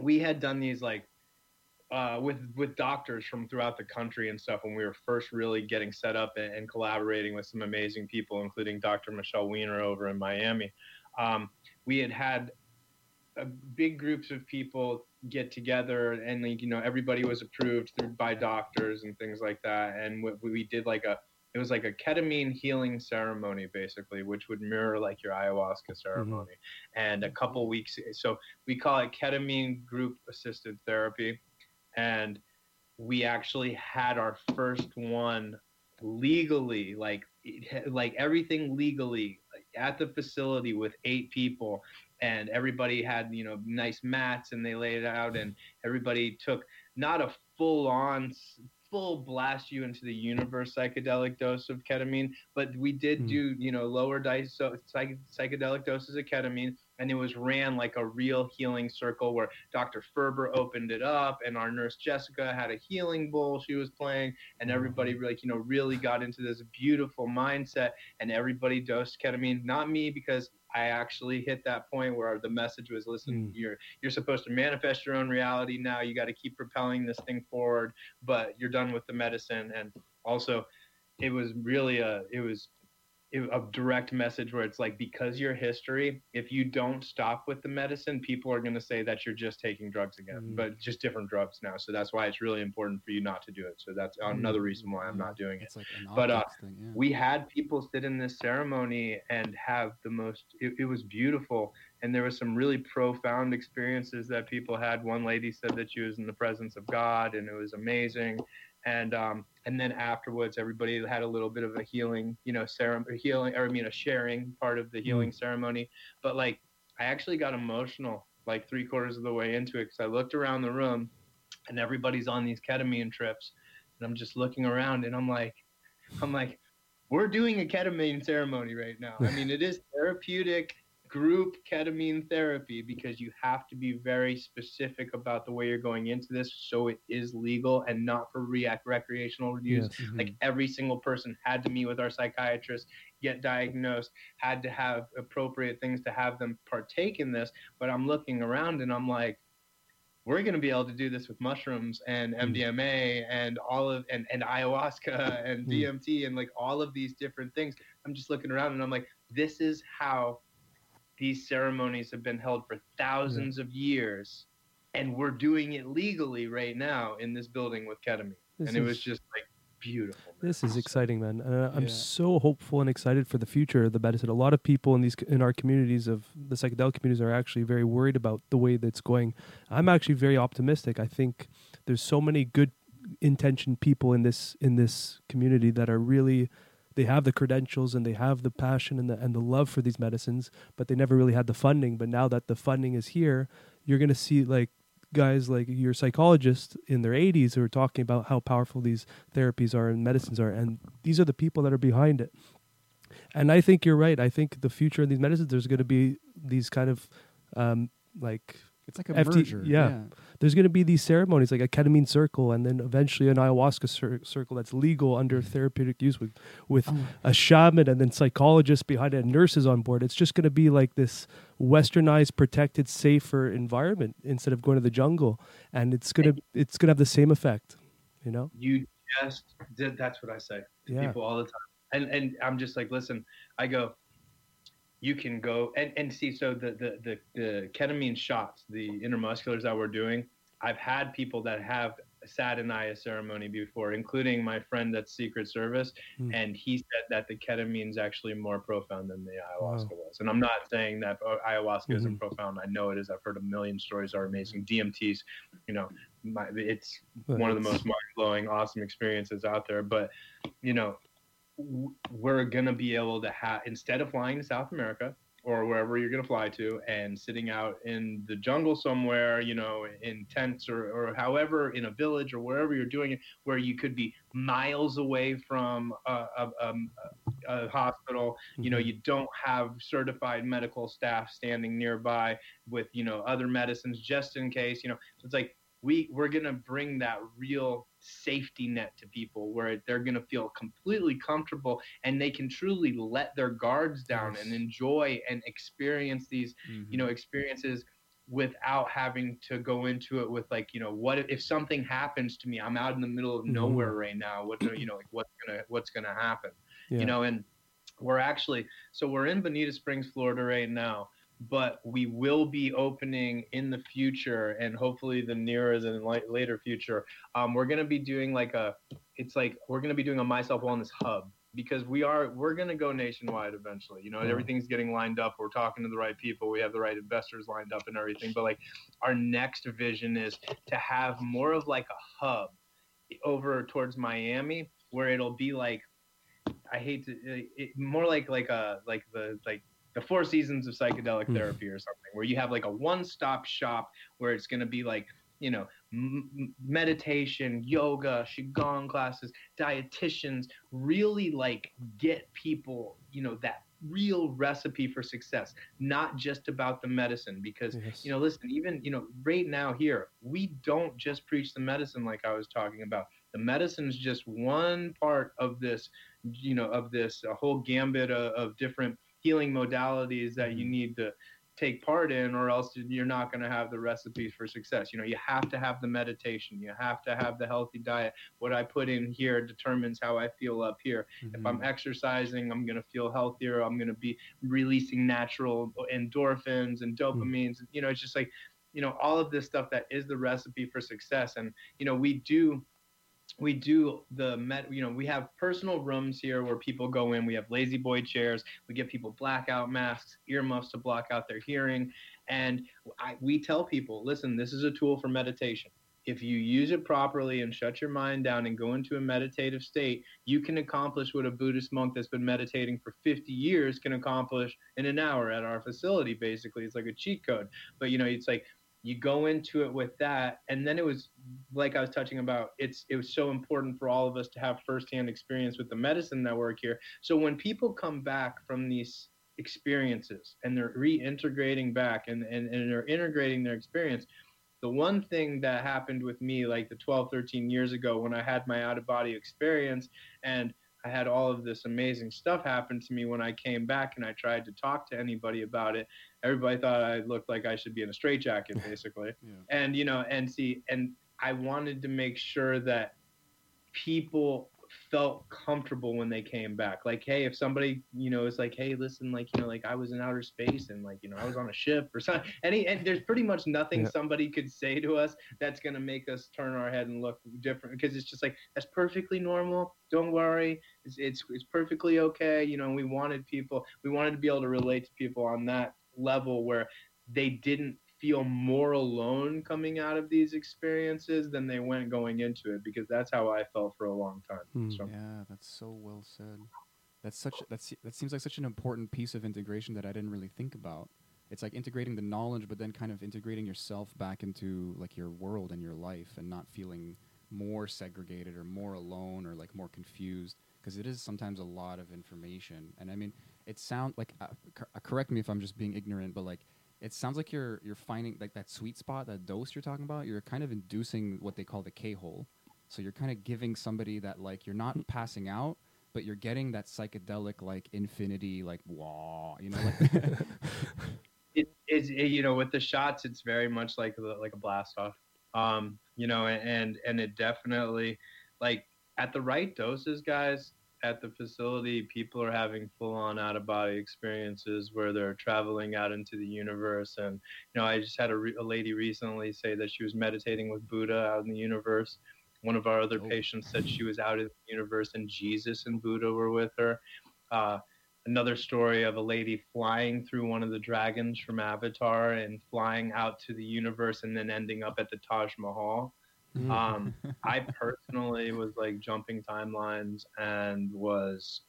we had done these like uh, with with doctors from throughout the country and stuff when we were first really getting set up and, and collaborating with some amazing people, including Dr. Michelle Weiner over in Miami. Um, we had had uh, big groups of people get together and like you know everybody was approved through by doctors and things like that and we, we did like a it was like a ketamine healing ceremony basically which would mirror like your ayahuasca mm-hmm. ceremony. And a couple mm-hmm. weeks so we call it ketamine group assisted therapy. And we actually had our first one legally like like everything legally at the facility with eight people. And everybody had you know nice mats and they laid it out and everybody took not a full on full blast you into the universe psychedelic dose of ketamine but we did Hmm. do you know lower dice so psych- psychedelic doses of ketamine and it was ran like a real healing circle where dr ferber opened it up and our nurse jessica had a healing bowl she was playing and everybody like you know really got into this beautiful mindset and everybody dosed ketamine not me because I actually hit that point where the message was listen Mm. you're you're supposed to manifest your own reality now you got to keep propelling this thing forward but you're done with the medicine and also it was really a it was a direct message where it's like because your history if you don't stop with the medicine people are going to say that you're just taking drugs again Mm. but just different drugs now. So that's why it's really important for you not to do it. So that's another reason why i'm not doing it. Like But, uh, thing, yeah. we had people sit in this ceremony and have the most it, it was beautiful. And there was some really profound experiences that people had. One lady said that she was in the presence of god and it was amazing and um and then afterwards everybody had a little bit of a healing you know ceremony healing or i mean a sharing part of the healing ceremony. But like i actually got emotional like three quarters of the way into it because i looked around the room and everybody's on these ketamine trips and i'm just looking around and i'm like i'm like we're doing a ketamine ceremony right now. I mean it is therapeutic group ketamine therapy because you have to be very specific about the way you're going into this so it is legal and not for rec- recreational use Yes. Mhm. like every single person had to meet with our psychiatrist get diagnosed had to have appropriate things to have them partake in this but i'm looking around and i'm like we're going to be able to do this with mushrooms and Mm. mdma and all of and, and ayahuasca and Mm. dmt and like all of these different things i'm just looking around and i'm like this is how these ceremonies have been held for thousands of years and we're doing it legally right now in this building with ketamine, This and it was just like beautiful. man. This is exciting, man. Uh, I'm Yeah. so hopeful and excited for the future of the medicine. A lot of people in these in our communities of the psychedelic communities are actually very worried about the way that's going. I'm actually very optimistic. I think there's so many good intentioned people in this in this community that are really they have the credentials and they have the passion and the and the love for these medicines, but they never really had the funding. But now that the funding is here, you're going to see like guys like your psychologists in their 80s who are talking about how powerful these therapies are and medicines are and these are the people that are behind it and i think you're right i think the future of these medicines there's going to be these kind of um, like It's like a FT merger. yeah. there's going to be these ceremonies like a ketamine circle and then eventually an ayahuasca cir- circle that's legal under mm. therapeutic use with with oh. a shaman and then psychologists behind it and nurses on board it's just going to be like this westernized protected safer environment instead of going to the jungle and it's going to it's going to have the same effect you know you just did that's what I say to Yeah. people all the time. And and I'm just like, listen, I go, you can go and, and see so the, the the the ketamine shots, the intermusculars that we're doing, I've had people that have sat in Aya ceremony before, including my friend that's Secret Service, Hmm. and he said that the ketamine is actually more profound than the ayahuasca Wow. was. And I'm not saying that uh, ayahuasca isn't Mhm. profound. I know it is. I've heard a million stories are amazing. DMTs, you know, my, it's Well, one of the most mind-blowing awesome experiences out there but you know we're gonna be able to have instead of flying to south america or wherever you're gonna fly to and sitting out in the jungle somewhere you know in tents or, or however in a village or wherever you're doing it where you could be miles away from a, a, um, a, a hospital you know Mhm. you don't have certified medical staff standing nearby with you know other medicines just in case you know so it's like we we're gonna bring that real safety net to people where they're gonna feel completely comfortable and they can truly let their guards down and enjoy and experience these Mm-hmm. you know experiences without having to go into it with like you know what if, if something happens to me i'm out in the middle of Mhm. nowhere right now what you know like what's gonna what's gonna happen Yeah. you know and we're actually so we're in bonita springs florida right now but we will be opening in the future and hopefully the nearer than later future. Um, we're going to be doing like a it's like we're going to be doing a myself wellness hub because we are we're going to go nationwide eventually. You know Wow. everything's getting lined up. We're talking to the right people. We have the right investors lined up and everything. But like our next vision is to have more of like a hub over towards miami where it'll be like i hate to it, it, more like like a like the like the four seasons of psychedelic Hmm. therapy or something where you have like a one-stop shop where it's going to be like you know m- m- meditation yoga qigong classes dietitians really like get people you know that real recipe for success not just about the medicine because Yes. you know listen even you know right now here we don't just preach the medicine like i was talking about the medicine is just one part of this you know of this a whole gambit of, of different healing modalities that you mm-hmm. need to take part in or else you're not going to have the recipes for success. You know you have to have the meditation. You have to have the healthy diet. What i put in here determines how i feel up here. If i'm mm-hmm. exercising i'm going to feel healthier. I'm going to be releasing natural endorphins and mm-hmm. dopamines. You know it's just like you know all of this stuff that is the recipe for success. And you know we do we do the met you know we have personal rooms here where people go in. We have La-Z-Boy chairs. We give people blackout masks earmuffs to block out their hearing. And I, we tell people listen this is a tool for meditation. If you use it properly and shut your mind down and go into a meditative state you can accomplish what a buddhist monk that's been meditating for 50 years can accomplish in an hour at our facility basically. It's like a cheat code. But you know it's like you go into it with that and then it was like i was touching about it's it was so important for all of us to have firsthand experience with the medicine network here. So when people come back from these experiences and they're reintegrating back and, and, and they're integrating their experience the one thing that happened with me like the 12 13 years ago when i had my out of body experience and i had all of this amazing stuff happen to me when i came back and i tried to talk to anybody about it everybody thought i looked like i should be in a straitjacket basically Yeah. and you know and see and i wanted to make sure that people felt comfortable when they came back. Like, hey, if somebody, you know, is like, hey, listen, like, you know, like I was in outer space and like, you know, I was on a ship or something. Any, and there's pretty much nothing Yeah. somebody could say to us that's gonna make us turn our head and look different because it's just like that's perfectly normal. Don't worry, it's it's, it's perfectly okay. You know, we wanted people, we wanted to be able to relate to people on that level where they didn't feel more alone coming out of these experiences than they went going into it because that's how I felt for a long time. Hmm. So Yeah, that's so well said. That's such that's that seems like such an important piece of integration that I didn't really think about. It's like integrating the knowledge, but then kind of integrating yourself back into like your world and your life, and not feeling more segregated or more alone or like more confused because it is sometimes a lot of information. And I mean, it sounds like uh, cor- uh, correct me if I'm just being ignorant, but like it sounds like you're you're finding like that sweet spot, that dose you're talking about. You're kind of inducing what they call the K hole. So you're kind of giving somebody that like you're not passing out, but you're getting that psychedelic like infinity like wah, you know, like it is it, you know with the shots it's very much like like a blast off um you know and and it definitely like at the right doses guys at the facility people are having full on out of body experiences where they're traveling out into the universe and you know i just had a, re- a lady recently say that she was meditating with buddha out in the universe one of our other Oh. patients said she was out in the universe and jesus and buddha were with her uh, another story of a lady flying through one of the dragons from Avatar and flying out to the universe and then ending up at the Taj Mahal. Mm. Um, I personally was like jumping timelines and was,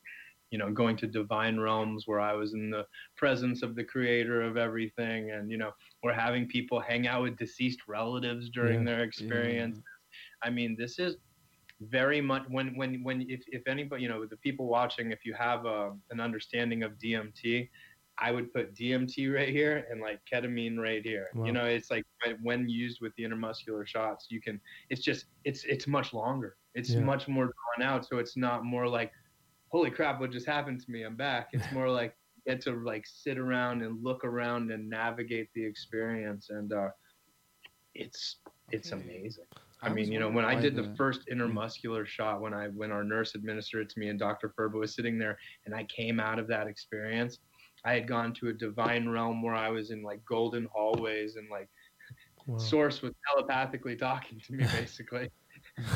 you know, going to divine realms where I was in the presence of the creator of everything. And, you know, we're having people hang out with deceased relatives during Yeah. their experience. I mean, this is very much when when when if, if anybody you know the people watching if you have a, an understanding of dmt i would put dmt right here and like ketamine right here Wow. you know it's like when- when used with the intermuscular shots you can it's just it's it's much longer it's Yeah. much more drawn out so it's not more like holy crap what just happened to me i'm back it's more like get to like sit around and look around and navigate the experience and uh it's it's Okay. amazing I I mean, you know, when I did the the- first intermuscular shot, when I when our nurse administered it to me, and Dr. Ferber was sitting there, and I came out of that experience, I had gone to a divine realm where I was in like golden hallways, and like Wow. Source was telepathically talking to me, basically,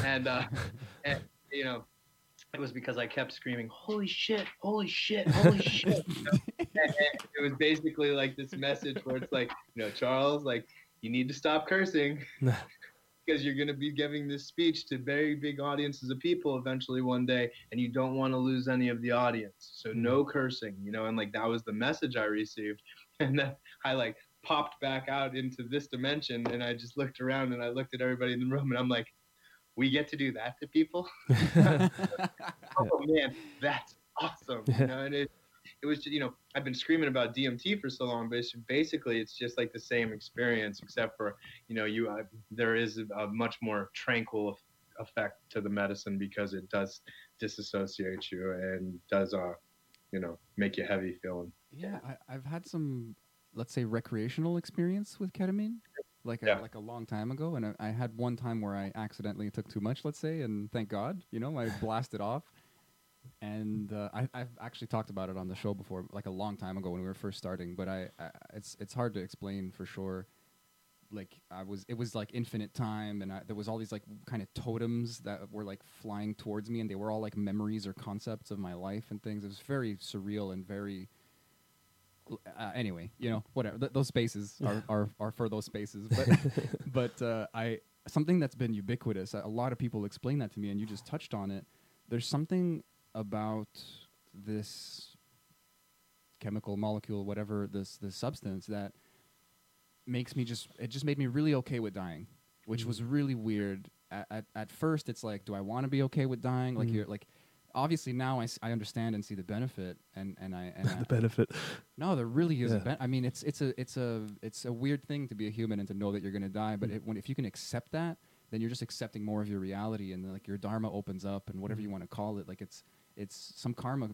and uh, and you know, it was because I kept screaming, "Holy shit! Holy shit! Holy shit!" You know? it was basically like this message where it's like, you know, Charles, like you need to stop cursing because you're going to be giving this speech to very big audiences of people eventually one day and you don't want to lose any of the audience. So mm-hmm. no cursing you know and like that was the message i received and then i like popped back out into this dimension and i just looked around and i looked at everybody in the room and i'm like we get to do that to people? Oh man that's awesome you know and it it was just, you know i've been screaming about dmt for so long but it's basically it's just like the same experience except for you know you uh, there is a, much more tranquil effect to the medicine because it does disassociate you and does uh you know make you heavy feeling Yeah, I, I've had some, let's say, recreational experience with ketamine, like a, Yeah. like a long time ago, and I, I had one time where I accidentally took too much, let's say, and thank God, you know, I blasted off. And uh, I, I've actually talked about it on the show before, like a long time ago when we were first starting. But I, I it's it's hard to explain for sure. Like I was, it was like infinite time, and I, there was all these like kind of totems that were like flying towards me, and they were all like memories or concepts of my life and things. It was very surreal and very uh, anyway, you know, whatever. Th- those spaces are, are, are for those spaces. But but uh, I something that's been ubiquitous. A lot of people explain that to me, and you just touched on it. There's something about this chemical molecule, whatever this this substance that makes me just it just made me really okay with dying, which was really weird. At, at, at first, it's like, do I want to be okay with dying? Like Mm. you're like. Obviously now I, s- I understand and see the benefit and, and I and I, the benefit. no, there really is a Yeah. ben- I mean, it's it's a it's a it's a weird thing to be a human and to know that you're going to die. But Mm. it, when if you can accept that, then you're just accepting more of your reality, and like your dharma opens up, and whatever you want to call it. Like it's it's some karma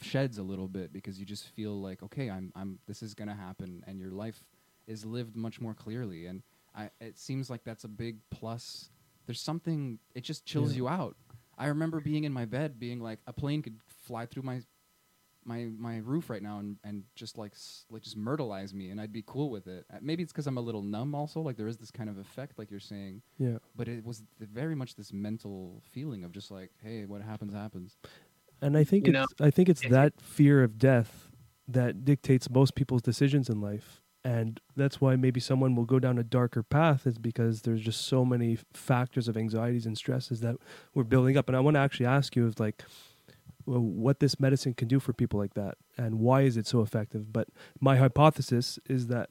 sheds a little bit because you just feel like okay, I'm I'm this is going to happen, and your life is lived much more clearly. And I it seems like that's a big plus. There's something it just chills Yeah. you out. I remember being in my bed, being like, a plane could fly through my my my roof right now and and just like s- like just myrtleize me, and I'd be cool with it. Uh, Maybe it's because I'm a little numb, also. Like there is this kind of effect, like you're saying, Yeah. but it was th- very much this mental feeling of just like, hey, what happens happens. And I think You it's I think it's if- that fear of death that dictates most people's decisions in life. And that's why maybe someone will go down a darker path is because there's just so many f- factors of anxieties and stresses that we're building up. And I want to actually ask you of like well, what this medicine can do for people like that and why is it so effective? But my hypothesis is that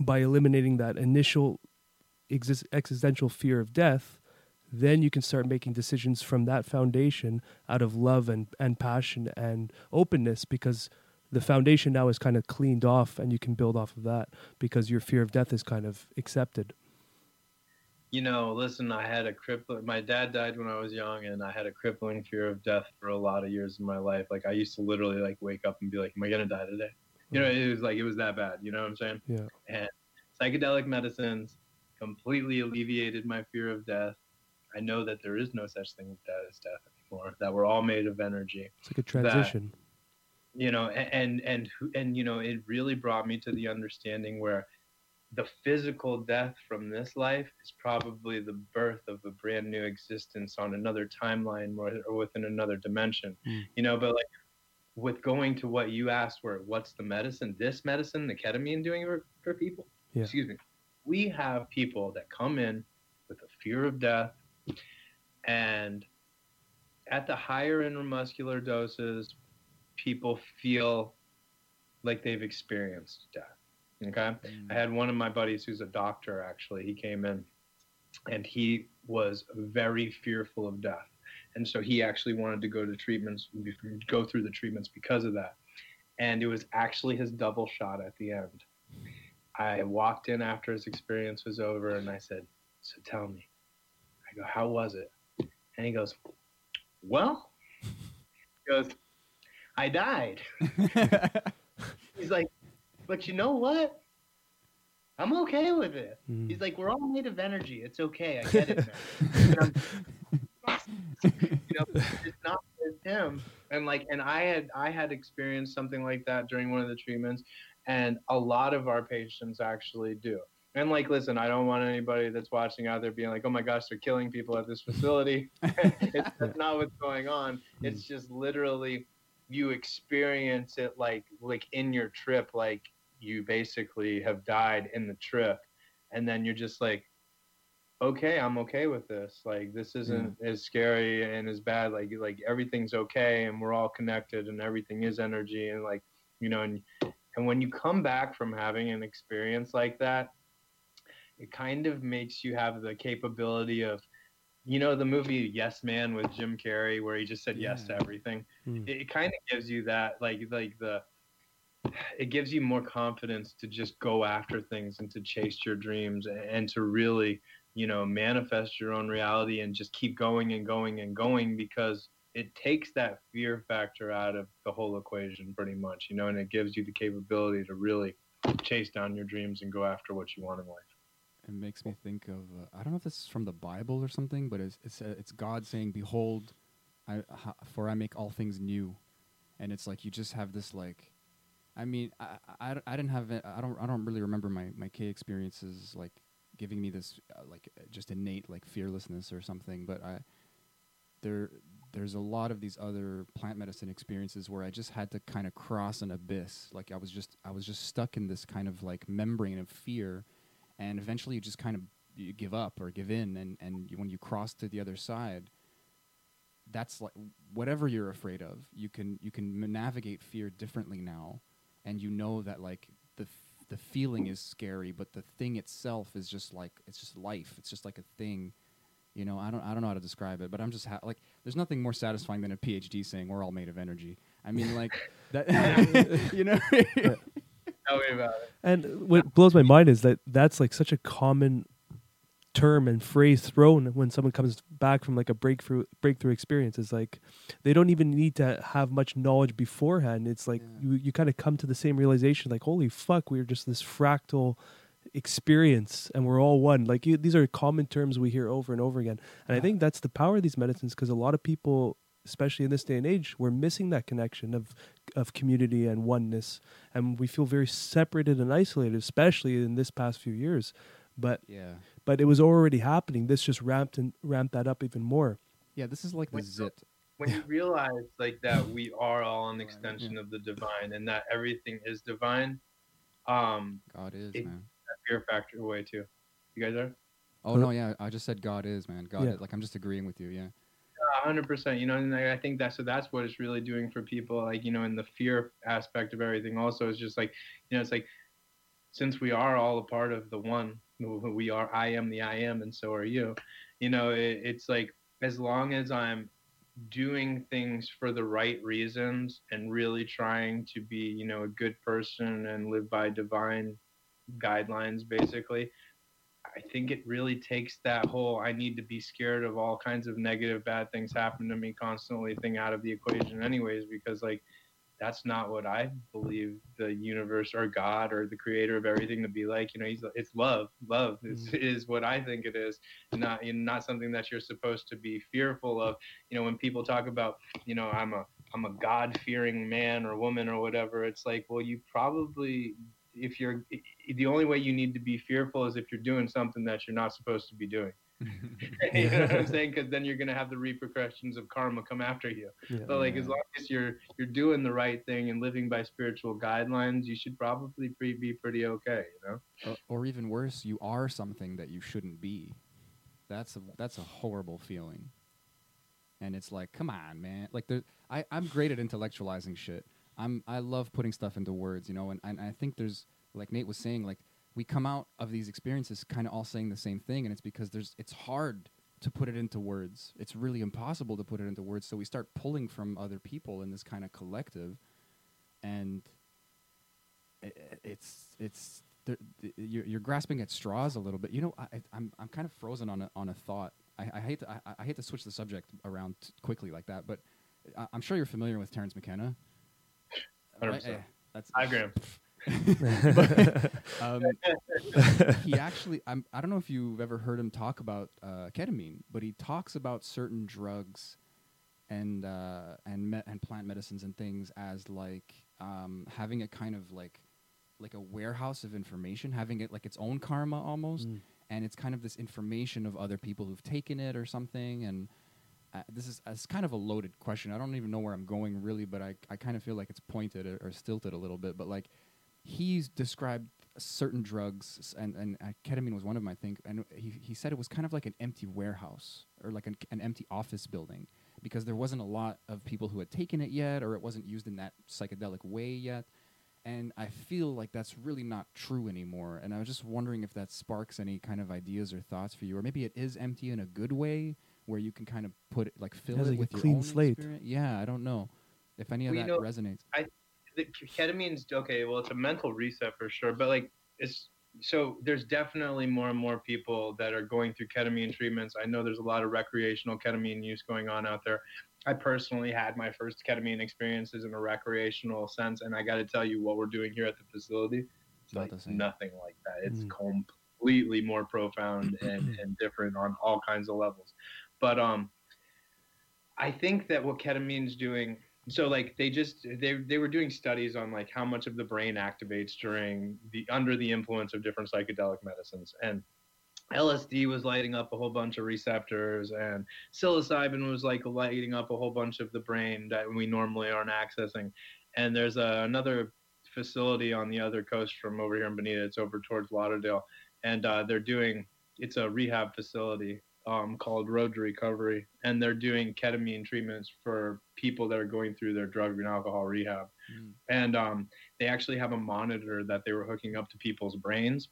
by eliminating that initial exist- existential fear of death, then you can start making decisions from that foundation out of love and, and passion and openness because the foundation now is kind of cleaned off and you can build off of that because your fear of death is kind of accepted. You know, listen, I had a crippling. My dad died when I was young, and I had a crippling fear of death for a lot of years in my life. Like I used to literally like wake up and be like, "Am I gonna die today?" You know, it was like it was that bad. You know what I'm saying? Yeah. And psychedelic medicines completely alleviated my fear of death. I know that there is no such thing as death anymore. That we're all made of energy. It's like a transition. you know a- and and and you know it really brought me to the understanding where the physical death from this life is probably the birth of a brand new existence on another timeline or, or within another dimension Mm. you know but like with going to what you asked where what's the medicine this medicine the ketamine doing for, for people Yeah. excuse me we have people that come in with a fear of death and at the higher intramuscular doses people feel like they've experienced death. Okay. I had one of my buddies who's a doctor actually. He came in and he was very fearful of death. And so he actually wanted to go to treatments, go through the treatments because of that. And it was actually his double shot at the end. I walked in after his experience was over and I said, So tell me. I go, How was it? And he goes, Well, he goes, I died. He's like, but you know what? I'm okay with it. Mm. He's like, we're all made of energy. It's okay. I get it. Man. And I'm- you know, it's not with him. And like, and I had I had experienced something like that during one of the treatments, and a lot of our patients actually do. And like, listen, I don't want anybody that's watching out there being like, oh my gosh, they're killing people at this facility. it's that's not what's going on. It's just literally you experience it like like in your trip, like you basically have died in the trip, and then you're just like, okay, I'm okay with this. Like this isn't mm. as scary and as bad. Like like everything's okay, and we're all connected, and everything is energy, and like you know, and and when you come back from having an experience like that, it kind of makes you have the capability of you know the movie Yes Man with Jim Carrey where he just said yes to everything. Mm. It, it kind of gives you that like like the it gives you more confidence to just go after things and to chase your dreams and, and to really you know manifest your own reality and just keep going and going and going because it takes that fear factor out of the whole equation pretty much you know and it gives you the capability to really chase down your dreams and go after what you want in life It makes me think of uh, I don't know if this is from the Bible or something, but it's it's, uh, it's God saying, "Behold, I, ha, for I make all things new," and it's like you just have this like, I mean, I I, I didn't have it, I don't I don't really remember my my K experiences like giving me this uh, like uh, just innate like fearlessness or something, but I there there's a lot of these other plant medicine experiences where I just had to kind of cross an abyss. Like I was just I was just stuck in this kind of like membrane of fear, and eventually you just kind of you give up or give in, and and you, when you cross to the other side, that's like whatever you're afraid of, you can you can navigate fear differently now, and you know that like the the feeling is scary, but the thing itself is just like it's just life. It's just like a thing. You know, I don't I don't know how to describe it, but I'm just ha- like there's nothing more satisfying than a PhD saying we're all made of energy. I mean, like that. you know. Tell me about it And what blows my mind is that that's like such a common term and phrase thrown when someone comes back from like a breakthrough breakthrough experience. Is like they don't even need to have much knowledge beforehand. It's like Yeah. you you kind of come to the same realization, like holy fuck, we're just this fractal experience and we're all one like you, these are common terms we hear over and over again and i think that's the power of these medicines because a lot of people especially in this day and age we're missing that connection of of community and oneness and we feel very separated and isolated especially in this past few years but Yeah. but it was already happening this just ramped and ramped that up even more Yeah, this is like the When- zit. when you realize like that we are all an Right, extension of the divine and that everything is divine, um, God is, It- man. that fear factor away too. You guys are? Oh no, yeah, I just said God is, man. God Yeah. is. Like I'm just agreeing with you, yeah. Hundred percent. You know, and I think that's so that's what it's really doing for people. Like you know, in the fear aspect of everything, also is just like you know, it's like since we are all a part of the one, we are. I am the I am, and so are you. You know, it, it's like as long as I'm doing things for the right reasons and really trying to be, you know, a good person and live by divine guidelines, basically. I think it really takes that whole I need to be scared of all kinds of negative, bad things happen to me constantly thing out of the equation, anyways, because like that's not what I believe the universe or God or the creator of everything to be like. You know, he's it's love. Love is, mm. is what I think it is, not you know, not something that you're supposed to be fearful of. You know, when people talk about, you know, I'm a I'm a God fearing man or woman or whatever, it's like, well, you probably if you're the only way you need to be fearful is if you're doing something that you're not supposed to be doing. you know what I'm saying? Because then you're gonna have the repercussions of karma come after you. Yeah. But like as long as you're you're doing the right thing and living by spiritual guidelines, you should probably pre- be pretty okay. You know? or, or even worse, you are something that you shouldn't be. That's a that's a horrible feeling. And it's like, come on, man. Like there, I I'm great at intellectualizing shit. I'm I love putting stuff into words, you know. And and I think there's like Nate was saying, like we come out of these experiences kind of all saying the same thing, and it's because there's it's hard to put it into words. It's really impossible to put it into words. So we start pulling from other people in this kind of collective, and i- i- it's it's there, th- you're, you're grasping at straws a little bit. You know, I, I- I'm I'm kind of frozen on a on a thought. I, I hate to I, I hate to switch the subject around t- quickly like that, but I, I'm sure you're familiar with Terence McKenna. 100%. Eh, that's Hi, Graham. um, he actually I'm, i don't know if you've ever heard him talk about uh, ketamine but he talks about certain drugs and uh, and me- and plant medicines and things as like um, having a kind of like like a warehouse of information having it like its own karma almost Mm. and it's kind of this information of other people who've taken it or something and uh, this is it's kind of a loaded question. I don't even know where I'm going really, but I, I kind of feel like it's pointed or, or stilted a little bit. But like he's described certain drugs, and and uh, ketamine was one of them, I think. And he he said it was kind of like an empty warehouse or like an, an empty office building because there wasn't a lot of people who had taken it yet, or it wasn't used in that psychedelic way yet. And I feel like that's really not true anymore. And I was just wondering if that sparks any kind of ideas or thoughts for you, or maybe it is empty in a good way, where you can kind of put it, like fill Has, it like, a with your clean own slate. experience. Yeah, I don't know if any of Well, you that know, resonates. the ketamine's okay. Well, it's a mental reset for sure, but like it's so there's definitely more and more people that are going through ketamine treatments. I know there's a lot of recreational ketamine use going on out there. I personally had my first ketamine experiences in a recreational sense, and I got to tell you, what we're doing here at the facility, it's like nothing like that. It's Mm. completely more profound and, and different on all kinds of levels. But um, I think that what ketamine's doing so like they just they they were doing studies on like how much of the brain activates during the under the influence of different psychedelic medicines. And LSD was lighting up a whole bunch of receptors and psilocybin was like lighting up a whole bunch of the brain that we normally aren't accessing. And there's a, another facility on the other coast from over here in Bonita it's over towards Lauderdale. And uh, they're doing it's a rehab facility um, called Road to Recovery, and they're doing ketamine treatments for people that are going through their drug and alcohol rehab. Mm. And um, they actually have a monitor that they were hooking up to people's brains,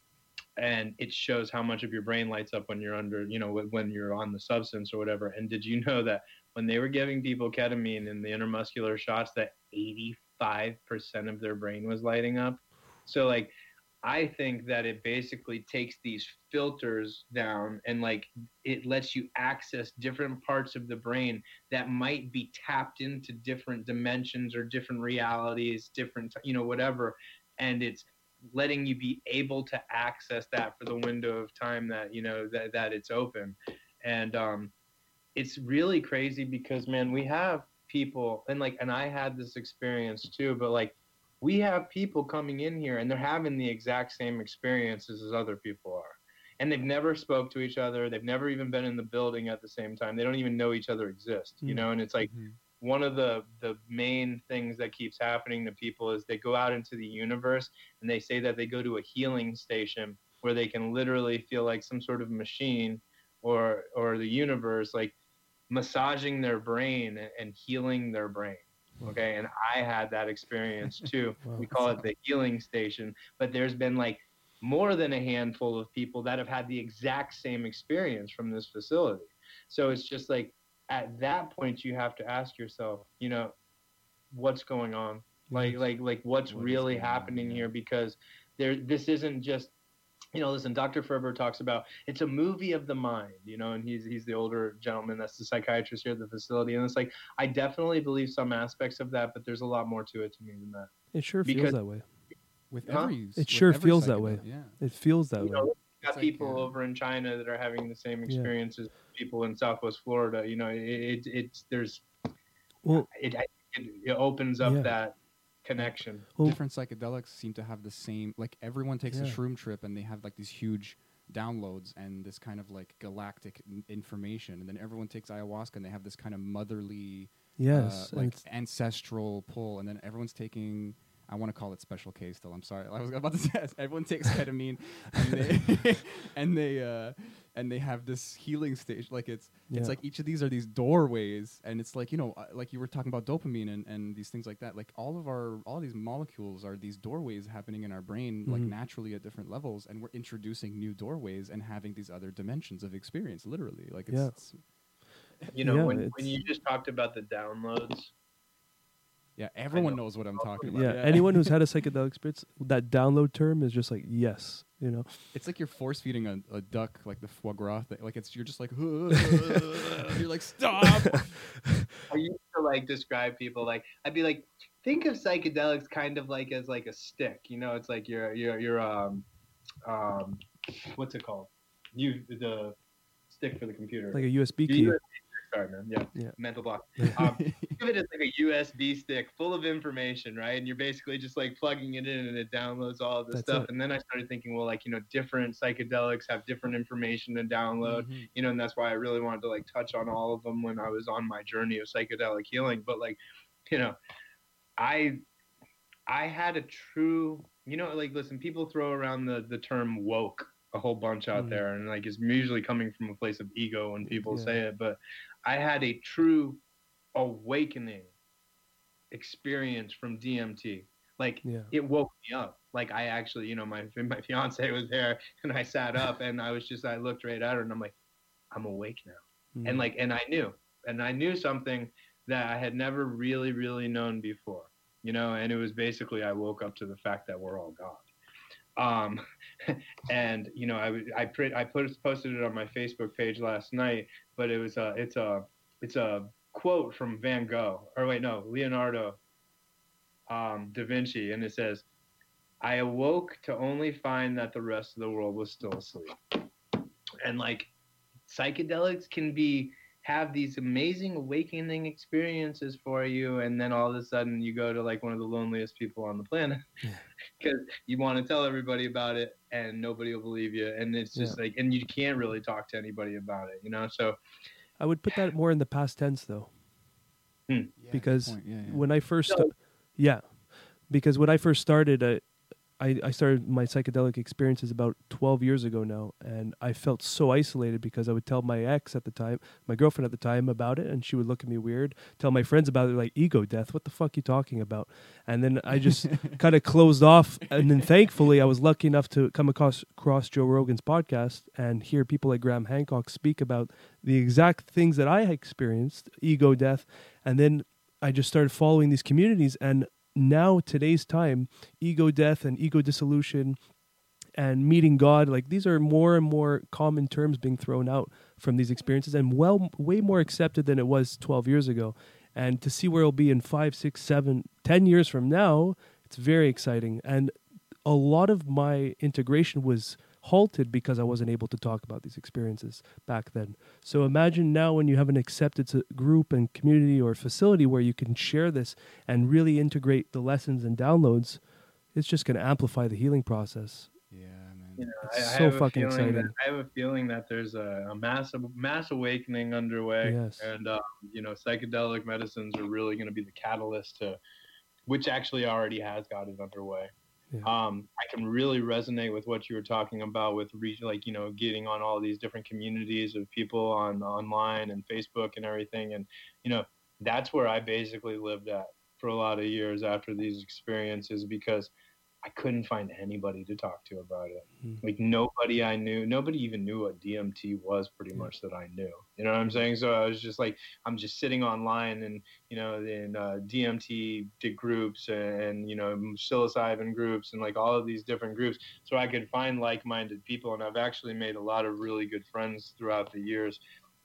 and it shows how much of your brain lights up when you're under, you know, when- when you're on the substance or whatever. And did you know that when they were giving people ketamine in the intermuscular shots, that 85% of their brain was lighting up? So like I think that it basically takes these filters down and like it lets you access different parts of the brain that might be tapped into different dimensions or different realities, different, you know, whatever. And it's letting you be able to access that for the window of time that you know that that it's open, and um, it's really crazy because man, we have people and like and I had this experience too, but like we have people coming in here and they're having the exact same experiences as other people are. And they've never spoke to each other. They've never even been in the building at the same time. They don't even know each other exist you Mm. know? And it's like Mhm. one of the the main things that keeps happening to people is they go out into the universe and they say that they go to a healing station where they can literally feel like some sort of machine or or the universe like massaging their brain and healing their brain okay and i had that experience too. Wow. we call it the healing station but there's been like more than a handful of people that have had the exact same experience from this facility. So it's just like at that point you have to ask yourself you know what's going on? Like like like what's What really going on, happening yeah. here? Because there this isn't just you know listen dr ferber talks about it's a movie of the mind you know and he's he's the older gentleman that's the psychiatrist here at the facility and it's like i definitely believe some aspects of that but there's a lot more to it to me than that It sure Because- feels that way. with Huh? every It with sure every feels that way. Yeah. It feels that You way. know, got It's like, people uh, over in China that are having the same Yeah. experiences. as People in Southwest Florida, you know, it, it it's there's Well, it it, it opens up Yeah. that connection. well, different psychedelics seem to have the same like everyone takes a shroom trip and they have like these huge downloads and this kind of like galactic n- information and then everyone takes ayahuasca and they have this kind of motherly yes, uh, like ancestral pull and then everyone's taking I want to call it special K still. I'm sorry. I was about to say everyone takes ketamine and they and they uh, and they have this healing stage. Like it's Yeah. it's like each of these are these doorways, and it's like you know, uh, like you were talking about dopamine and, and these things like that. Like all of our all these molecules are these doorways happening in our brain, like Mhm. naturally at different levels, and we're introducing new doorways and having these other dimensions of experience. Literally, like it's, Yeah. it's You know, Yeah, when it's- when you just talked about the downloads, yeah, everyone know. knows what I'm talking about. yeah, anyone who's had a psychedelic experience, that download term is just like yes, you know. It's like you're force feeding a, a duck, like the foie gras thing. Like it's you're just like, you're like stop. I used to like describe people like I'd be like, think of psychedelics kind of like as like a stick. You know, it's like your your your um um what's it called? You the stick for the computer. Like a USB key. USB Sorry, man. Yeah. Yeah. Mental block. Um, think of it as like a USB stick full of information, right? And you're basically just like plugging it in and it downloads all of this That's stuff. it. And then I started thinking, well, like, you know, different psychedelics have different information to download, Mhm. you know, and that's why I really wanted to like touch on all of them when I was on my journey of psychedelic healing. But like, you know, I I had a true, you know, like listen, people throw around the the term woke a whole bunch out Mhm. there, and like it's usually coming from a place of ego when people Yeah. say it. But I had a true awakening experience from DMT. Like Yeah. it woke me up. Like I actually, you know, my my fiance was there, and I sat up, and I was just, I looked right at her, and I'm like, I'm awake now Mm. and like and i knew and i knew something that i had never really really known before you know and it was basically i woke up to the fact that we're all god um and you know i i print i put posted it on my facebook page last night but it was a it's a it's a quote from van gogh or wait no leonardo um da vinci and it says i awoke to only find that the rest of the world was still asleep and like psychedelics can be have these amazing awakening experiences for you and then all of a sudden you go to like one of the loneliest people on the planet Yeah. because you want to tell everybody about it and nobody will believe you and it's just like and you can't really talk to anybody about it you know so I would put that more in the past tense though. Hmm. Yeah, because. Yeah, yeah. when I first, So- sta- yeah, because when I first started, I, I, I started my psychedelic experiences about 12 years ago now, and I felt so isolated because I would tell my ex at the time, my girlfriend at the time about it, and she would look at me weird. Tell my friends about it, like ego death. What the fuck you talking about? And then I just kind of closed off. And then thankfully, I was lucky enough to come across, across Joe Rogan's podcast and hear people like Graham Hancock speak about the exact things that I experienced, ego death, and then I just started following these communities and now today's time ego death and ego dissolution and meeting god like these are more and more common terms being thrown out from these experiences and well way more accepted than it was 12 years ago. And to see where it'll be in five six seven ten years from now it's very exciting. And a lot of my integration was halted because I wasn't able to talk about these experiences back then. So imagine now when you have an accepted group and community or facility where you can share this and really integrate the lessons and downloads, it's just going to amplify the healing process. Yeah, man. You know, It's I, I so have a fucking feeling exciting. That, I have a feeling that there's a, a mass mass awakening underway, Yes. and um, you know, psychedelic medicines are really going to be the catalyst to, which actually already has got it underway. Yeah. Um, I can really resonate with what you were talking about with re- like you know getting on all these different communities of people on online and Facebook and everything, and you know that's where I basically lived at for a lot of years after these experiences because I couldn't find anybody to talk to about it. Mm. Like nobody I knew, nobody even knew what DMT was pretty much that I knew. You know what I'm saying? So I was just like, I'm just sitting online and, you know, in uh, DMT groups and, you know, psilocybin groups and like all of these different groups. So I could find like-minded people. And I've actually made a lot of really good friends throughout the years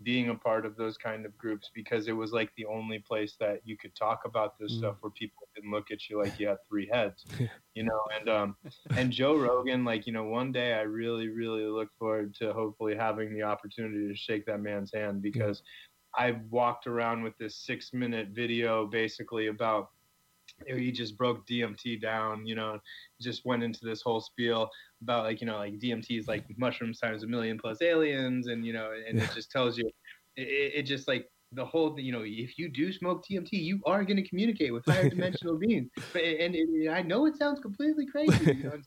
being a part of those kind of groups because it was like the only place that you could talk about this Mm. stuff where people didn't look at you like you had three heads you know? And um and joe rogan like you know one day i really really look forward to hopefully having the opportunity to shake that man's hand because i walked around with this six minute video basically about he just broke DMT down, you know, just went into this whole spiel about like, you know, like DMT is like mushrooms times a million plus aliens. And, you know, and it just tells you, it, it just like the whole, you know, if you do smoke DMT, you are going to communicate with higher dimensional beings. But, and, and I know it sounds completely crazy. You know?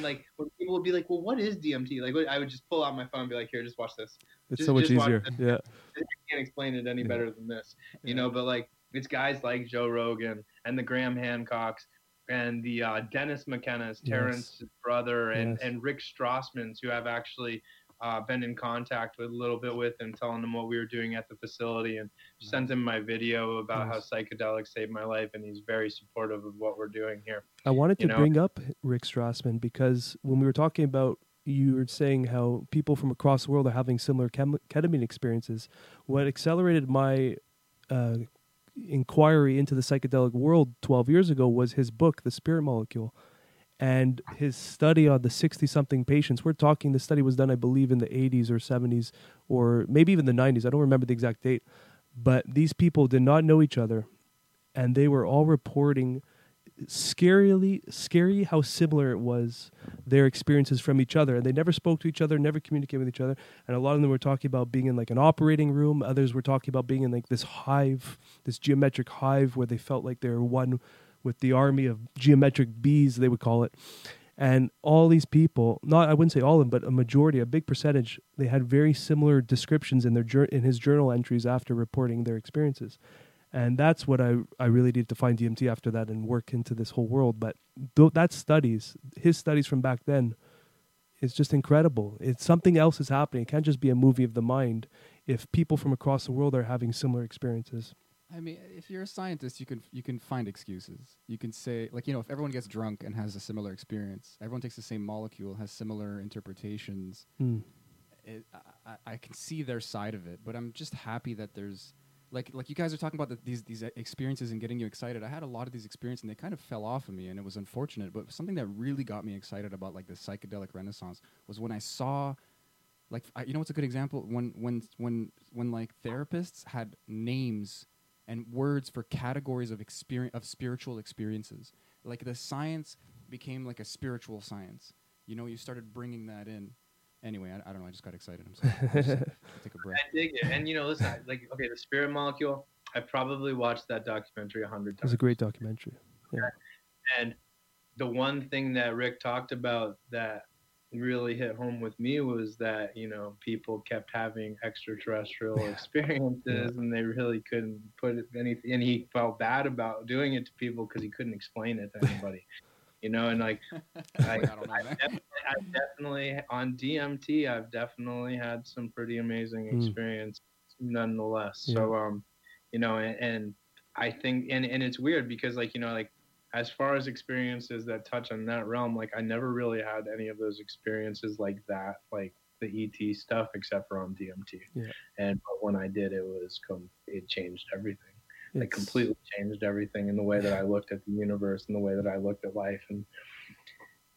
like when people would be like, well, what is DMT? Like I would just pull out my phone and be like, here, just watch this. It's Just- so much easier. Yeah. I can't explain it any Yeah. better than this, you know. But like, it's guys like Joe Rogan and the Graham Hancocks and the uh, Dennis McKenna's, Yes. Terence's brother, and Yes. and Rick Strassman's, who I've actually uh, been in contact with a little bit with, and telling them what we were doing at the facility, and sent him my video about Nice. how psychedelics saved my life, and he's very supportive of what we're doing here. I wanted to know? bring up Rick Strassman because when we were talking about, you were saying how people from across the world are having similar chem- ketamine experiences. What accelerated my uh, inquiry into the psychedelic world 12 years ago was his book, The Spirit Molecule, and his study on the 60 something patients. We're talking, the study was done, I believe, in the 80s or 70s, or maybe even the 90s. I don't remember the exact date. But these people did not know each other, and they were all reporting scarily scary how similar it was their experiences from each other. And they never spoke to each other never communicated with each other. And a lot of them were talking about being in like an operating room. Others were talking about being in like this hive this geometric hive where they felt like they were one with the army of geometric bees they would call it. And all these people not i wouldn't say all of them but a majority a big percentage they had very similar descriptions in their in his journal entries after reporting their experiences and that's what I I really needed to find DMT after that and work into this whole world. But th- that studies, his studies from back then, is just incredible. It's something else is happening. It can't just be a movie of the mind. If people from across the world are having similar experiences, I mean, if you're a scientist, you can you can find excuses. You can say like you know if everyone gets drunk and has a similar experience, everyone takes the same molecule, has similar interpretations. Hmm. It, I- I can see their side of it, but I'm just happy that there's like like you guys are talking about the, these these experiences and getting you excited. I had a lot of these experiences and they kind of fell off of me, and it was unfortunate. But something that really got me excited about like the psychedelic renaissance was when I saw like I, you know what's a good example when when when when like therapists had names and words for categories of experience of spiritual experiences like the science became like a spiritual science you know you started bringing that in anyway i, I don't know i just got excited i'm sorry I'll just take a breath I dig it, and you know, listen, I- like okay, the Spirit Molecule. I probably watched that documentary a hundred it was a great documentary. Yeah, And the one thing that Rick talked about that really hit home with me was that, you know, people kept having extraterrestrial experiences and they really couldn't put anything. And he felt bad about doing it to people because he couldn't explain it to anybody, you know, and like, I, I don't know, I definitely, I've definitely, on DMT, I've definitely had some pretty amazing Mm. experience nonetheless. So, um, you know, and, and I think, and, and it's weird because like, you know, like as far as experiences that touch on that realm, like I never really had any of those experiences like that, like the ET stuff, except for on DMT. Yeah. And but when I did, it was com- it changed everything. It completely changed everything in the way that I looked at the universe and the way that I looked at life. And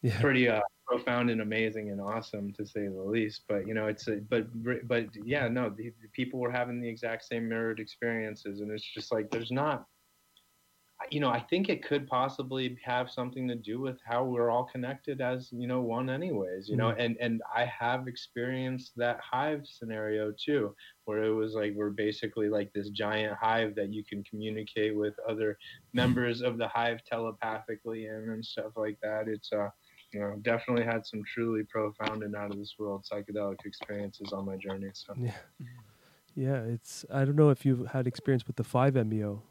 Yeah. pretty uh, profound and amazing and awesome to say the least. But you know, it's a, but but yeah, no, the, the people were having the exact same mirrored experiences, and it's just like there's not. You know, I think it could possibly have something to do with how we're all connected as you know one, anyways. You know, mm-hmm. and and I have experienced that hive scenario too, where it was like we're basically like this giant hive that you can communicate with other mm-hmm. members of the hive telepathically and and stuff like that. It's uh you know, definitely had some truly profound and out of this world psychedelic experiences on my journey. So Yeah. Mm-hmm. Yeah, it's I don't know if you've had experience with the 5-MeO.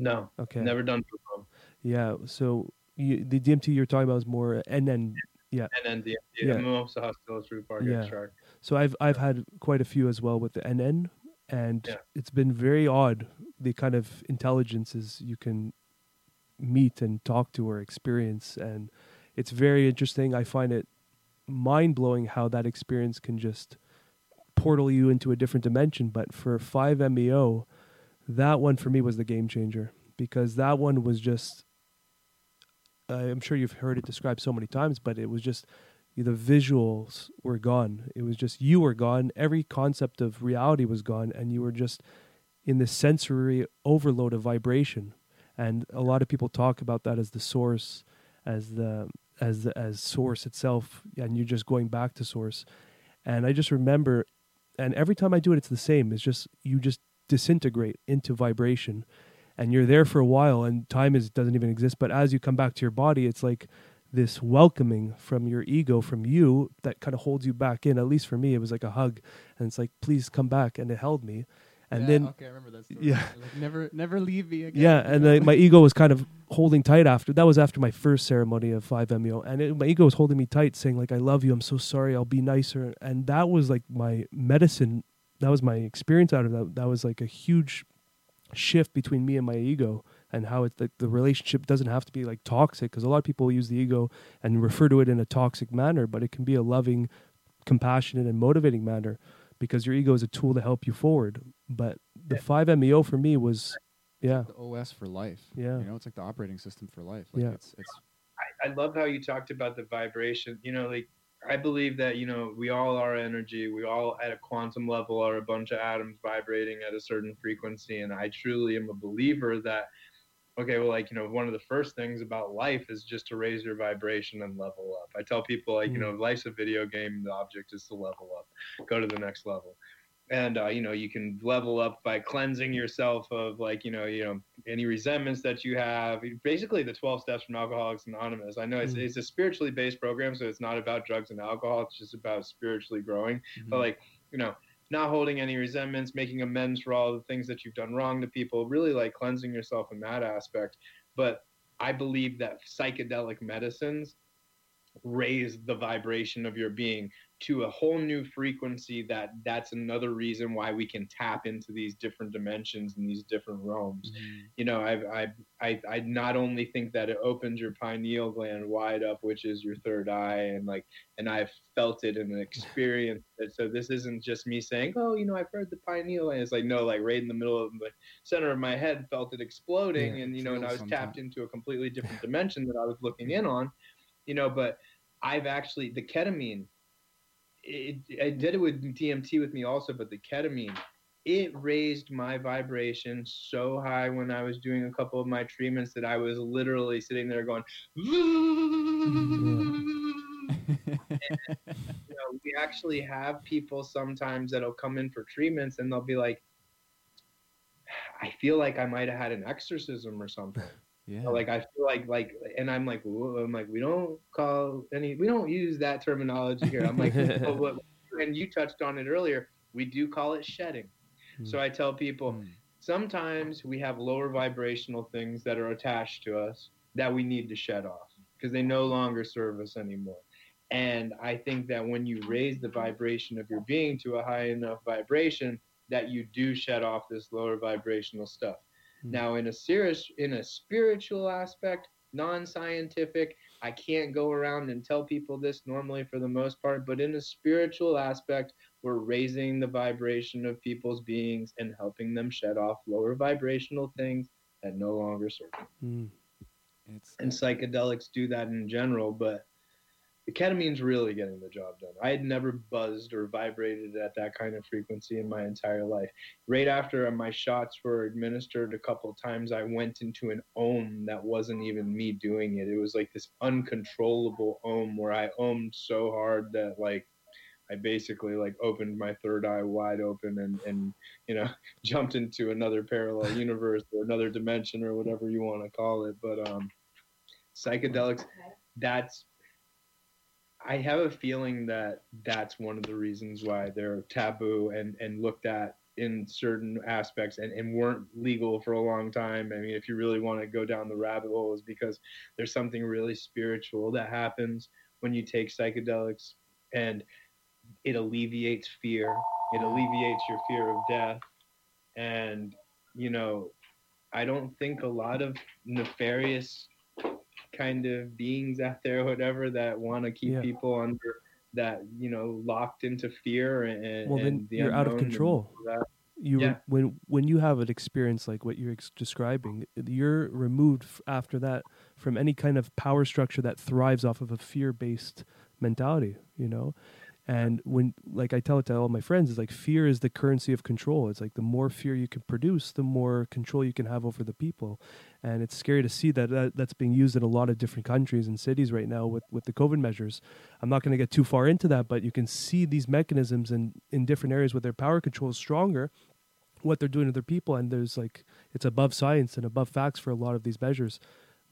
No, Okay. never done before. Yeah, so you, the DMT you're talking about is more NN. Yeah. And then the, the Yeah. mimosa hostilis root bark Yeah. extract. So I've I've had quite a few as well with the NN, and Yeah. it's been very odd the kind of intelligences you can meet and talk to or experience, and it's very interesting. I find it mind blowing how that experience can just portal you into a different dimension. But for five MEO, that one for me was the game changer because that one was just. I'm sure you've heard it described so many times, but it was just the visuals were gone. It was just you were gone. Every concept of reality was gone, and you were just in this sensory overload of vibration. And a lot of people talk about that as the source, as the as the, as source itself, and you're just going back to source. And I just remember, and every time I do it, it's the same. It's just you just disintegrate into vibration, and you're there for a while, and time is doesn't even exist. But as you come back to your body, it's like this welcoming from your ego, from you, that kind of holds you back in. At least for me, it was like a hug, and it's like, please come back, and it held me. And Yeah, then okay, I remember that story. yeah. like never, never leave me again. yeah, and like my ego was kind of holding tight after. That was after my first ceremony of 5-MeO, and it, my ego was holding me tight, saying like, "I love you. I'm so sorry. I'll be nicer." And that was like my medicine. That was my experience out of that. That was like a huge shift between me and my ego, and how it's like the relationship doesn't have to be like toxic because a lot of people use the ego and refer to it in a toxic manner, but it can be a loving, compassionate, and motivating manner because your ego is a tool to help you forward. But the 5-MeO for me was, yeah, the OS for life. Yeah. you know, it's like the operating system for life. Like Yeah. it's it's I, I love how you talked about the vibration. You know, like I believe that you know we all are energy. We all at a quantum level are a bunch of atoms vibrating at a certain frequency, and I truly am a believer that. Okay, well, like you know, one of the first things about life is just to raise your vibration and level up. I tell people like, you hmm. know, life's a video game. The object is to level up, go to the next level and uh, you know you can level up by cleansing yourself of like you know you know any resentments that you have basically the 12 steps from alcoholics anonymous i know it's, Mm. it's a spiritually based program so it's not about drugs and alcohol it's just about spiritually growing but Mhm. like you know not holding any resentments making amends for all the things that you've done wrong to people really like cleansing yourself in that aspect but i believe that psychedelic medicines raise the vibration of your being to a whole new frequency that that's another reason why we can tap into these different dimensions and these different realms. Mhm. you know I, I i i not only think that it opens your pineal gland wide up which is your third eye and like and i've felt it and experienced it. So this isn't just me saying oh you know i've heard the pineal gland. It's like no like right in the middle of the center of my head felt it exploding Yeah, and you know and i was tapped into a completely different dimension that i was looking in on you know but i've actually the ketamine it, I did it with DMT with me also, but the ketamine, it raised my vibration so high when I was doing a couple of my treatments that I was literally sitting there going, you know, we actually have people sometimes that'll come in for treatments and they'll be like, I feel like I might have had an exorcism or something. Yeah. Like I feel like like, and I'm like, I'm like, we don't call any, we don't use that terminology here. I'm like, but what, and you touched on it earlier. We do call it shedding. So I tell people Mm. sometimes we have lower vibrational things that are attached to us that we need to shed off because they no longer serve us anymore. And I think that when you raise the vibration of your being to a high enough vibration, that you do shed off this lower vibrational stuff. Mm. Now, in a serious, in a spiritual aspect, non-scientific, I can't go around and tell people this normally for the most part, but in a spiritual aspect, we're raising the vibration of people's beings and helping them shed off lower vibrational things that no longer serve. them. Mm. It's and psychedelics do that in general, but the ketamine's really getting the job done. I had never buzzed or vibrated at that kind of frequency in my entire life. Right after my shots were administered a couple of times, I went into an ohm that wasn't even me doing it. It was like this uncontrollable ohm where I ohmed so hard that like I basically like opened my third eye wide open and and you know jumped into another parallel universe or another dimension or whatever you want to call it. But um, psychedelics, that's I have a feeling that that's one of the reasons why they're taboo and and looked at in certain aspects and, and weren't legal for a long time. I mean, if you really want to go down the rabbit hole, is because there's something really spiritual that happens when you take psychedelics and it alleviates fear. It alleviates your fear of death. And, you know, I don't think a lot of nefarious kind of beings out there, whatever, that want to keep Yeah. people under that, you know, locked into fear and, Well, then and the you're out of control. you Yeah. when when you have an experience like what you're ex- describing you're removed f- after that from any kind of power structure that thrives off of a fear-based mentality you know and when like i tell it to all my friends is like fear is the currency of control. It's like the more fear you can produce the more control you can have over the people. And it's scary to see that, that that's being used in a lot of different countries and cities right now with, with the covid measures. I'm not going to get too far into that but you can see these mechanisms in, in different areas where their power control is stronger what they're doing to their people and there's like it's above science and above facts for a lot of these measures.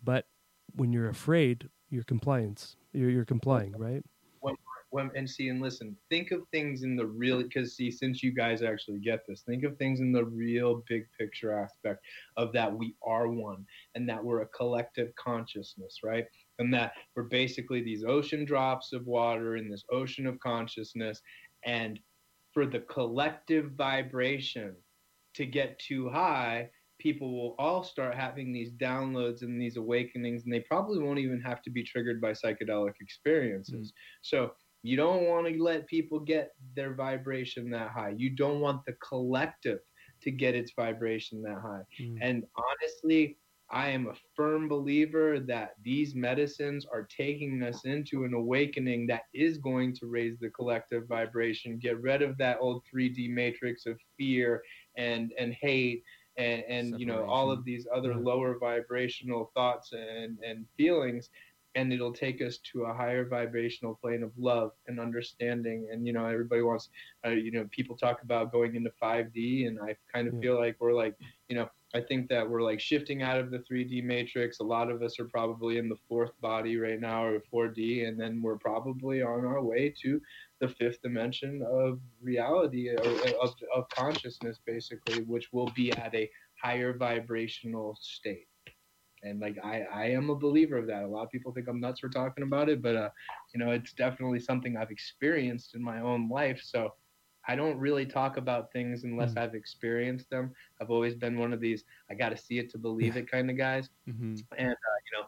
But when you're afraid you're compliance you're, you're complying right when and see and listen think of things in the real because see since you guys actually get this think of things in the real big picture aspect of that we are one and that we're a collective consciousness right? And that we're basically these ocean drops of water in this ocean of consciousness. And for the collective vibration to get too high people will all start having these downloads and these awakenings and they probably won't even have to be triggered by psychedelic experiences. Mm-hmm. So you don't want to let people get their vibration that high. You don't want the collective to get its vibration that high. Mm. And honestly, I am a firm believer that these medicines are taking us into an awakening that is going to raise the collective vibration, get rid of that old 3D matrix of fear and and hate and and you know all of these other Yeah. lower vibrational thoughts and and feelings and it'll take us to a higher vibrational plane of love and understanding. And you know everybody wants uh, you know people talk about going into 5d and i kind of Yeah. feel like we're like you know i think that we're like shifting out of the 3d matrix. A lot of us are probably in the fourth body right now or 4d and then we're probably on our way to the fifth dimension of reality or of, of consciousness basically which will be at a higher vibrational state and like I, I am a believer of that. A lot of people think I'm nuts for talking about it, but uh, you know, it's definitely something I've experienced in my own life. So I don't really talk about things unless Mm. I've experienced them. I've always been one of these I got to see it to believe it kind of guys. hmm And uh, you know,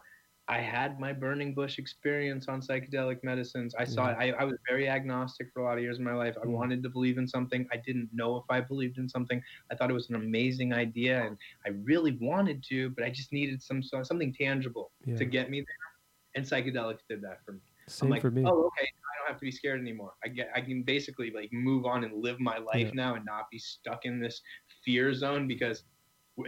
I had my burning bush experience on psychedelic medicines. I saw Yeah. it. I, I was very agnostic for a lot of years of my life. I Mm. wanted to believe in something. I didn't know if I believed in something. I thought it was an amazing idea, and I really wanted to, but I just needed some something tangible yeah to get me there. And psychedelics did that for me. same I'm like, for me oh, okay, I don't have to be scared anymore. I get, I can basically like move on and live my life Yeah. now and not be stuck in this fear zone because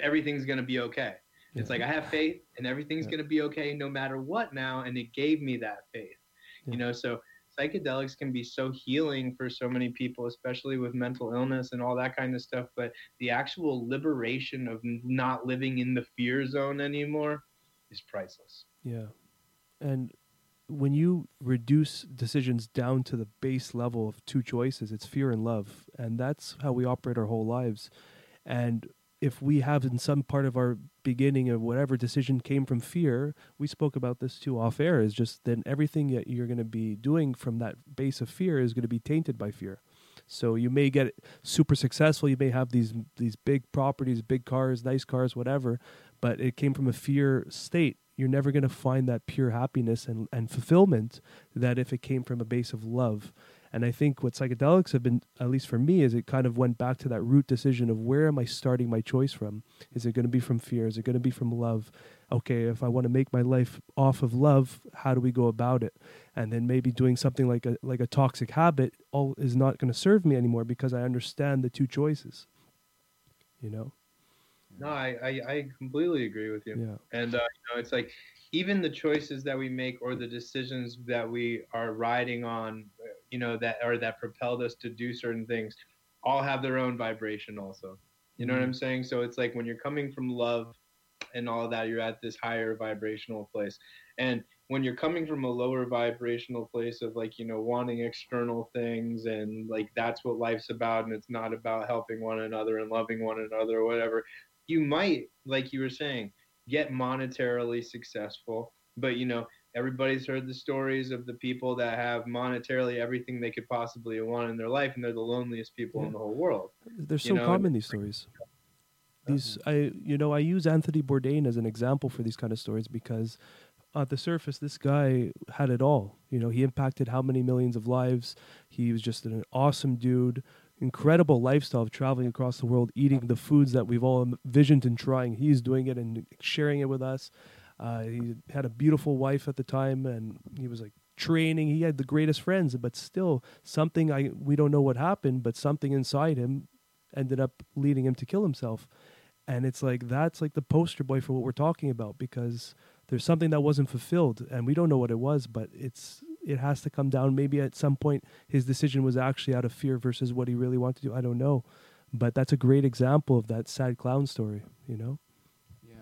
everything's gonna be okay. It's like I have faith and everything's Yeah. gonna be okay no matter what now, and it gave me that faith. Yeah. You know, so psychedelics can be so healing for so many people, especially with mental illness and all that kind of stuff. But the actual liberation of not living in the fear zone anymore is priceless. Yeah. And when you reduce decisions down to the base level of two choices, it's fear and love. And that's how we operate our whole lives. And if we have in some part of our beginning of whatever decision came from fear, we spoke about this too off air, is just then everything that you're going to be doing from that base of fear is going to be tainted by fear. So you may get super successful, you may have these these big properties, big cars, nice cars, whatever, but it came from a fear state. You're never going to find that pure happiness and, and fulfillment that if it came from a base of love. And I think what psychedelics have been, at least for me, is it kind of went back to that root decision of where am I starting my choice from? Is it going to be from fear? Is it going to be from love? Okay, if I want to make my life off of love, how do we go about it? And then maybe doing something like a like a toxic habit all is not going to serve me anymore because I understand the two choices. You know? No, I, I, I completely agree with you. Yeah. And uh, you know, it's like even the choices that we make or the decisions that we are riding on, you know, that or that propelled us to do certain things, all have their own vibration. Also, you know what mm-hmm. I'm saying? So it's like when you're coming from love and all that, you're at this higher vibrational place, and when you're coming from a lower vibrational place of like you know wanting external things and like that's what life's about and it's not about helping one another and loving one another or whatever you might, like you were saying, get monetarily successful. But you know, everybody's heard the stories of the people that have monetarily everything they could possibly want in their life, and they're the loneliest people Yeah. in the whole world. They're so know, common these stories. These uh-huh. I you know I use Anthony Bourdain as an example for these kind of stories because at the surface this guy had it all. You know, he impacted how many millions of lives. He was just an awesome dude. Incredible lifestyle of traveling across the world, eating the foods that we've all envisioned and trying. He's doing it and sharing it with us. Uh, he had a beautiful wife at the time, and he was like training. He had the greatest friends, but still something I we don't know what happened, but something inside him ended up leading him to kill himself. And it's like that's like the poster boy for what we're talking about because there's something that wasn't fulfilled and we don't know what it was, but it's it has to come down. Maybe at some point his decision was actually out of fear versus what he really wanted to do. I don't know. But that's a great example of that sad clown story, you know?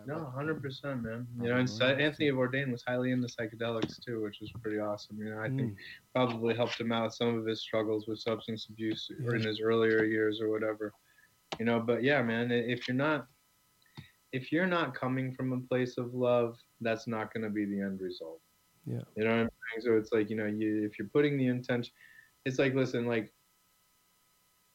Yeah. No, hundred percent, man. You know, and Anthony Bourdain was highly into psychedelics too, which was pretty awesome. You know, I think Mm. probably helped him out some of his struggles with substance abuse or in his earlier years or whatever. You know, but yeah, man, if you're not if you're not coming from a place of love, that's not going to be the end result. Yeah. You know what I'm saying? So it's like, you know, you if you're putting the intention, it's like, listen, like,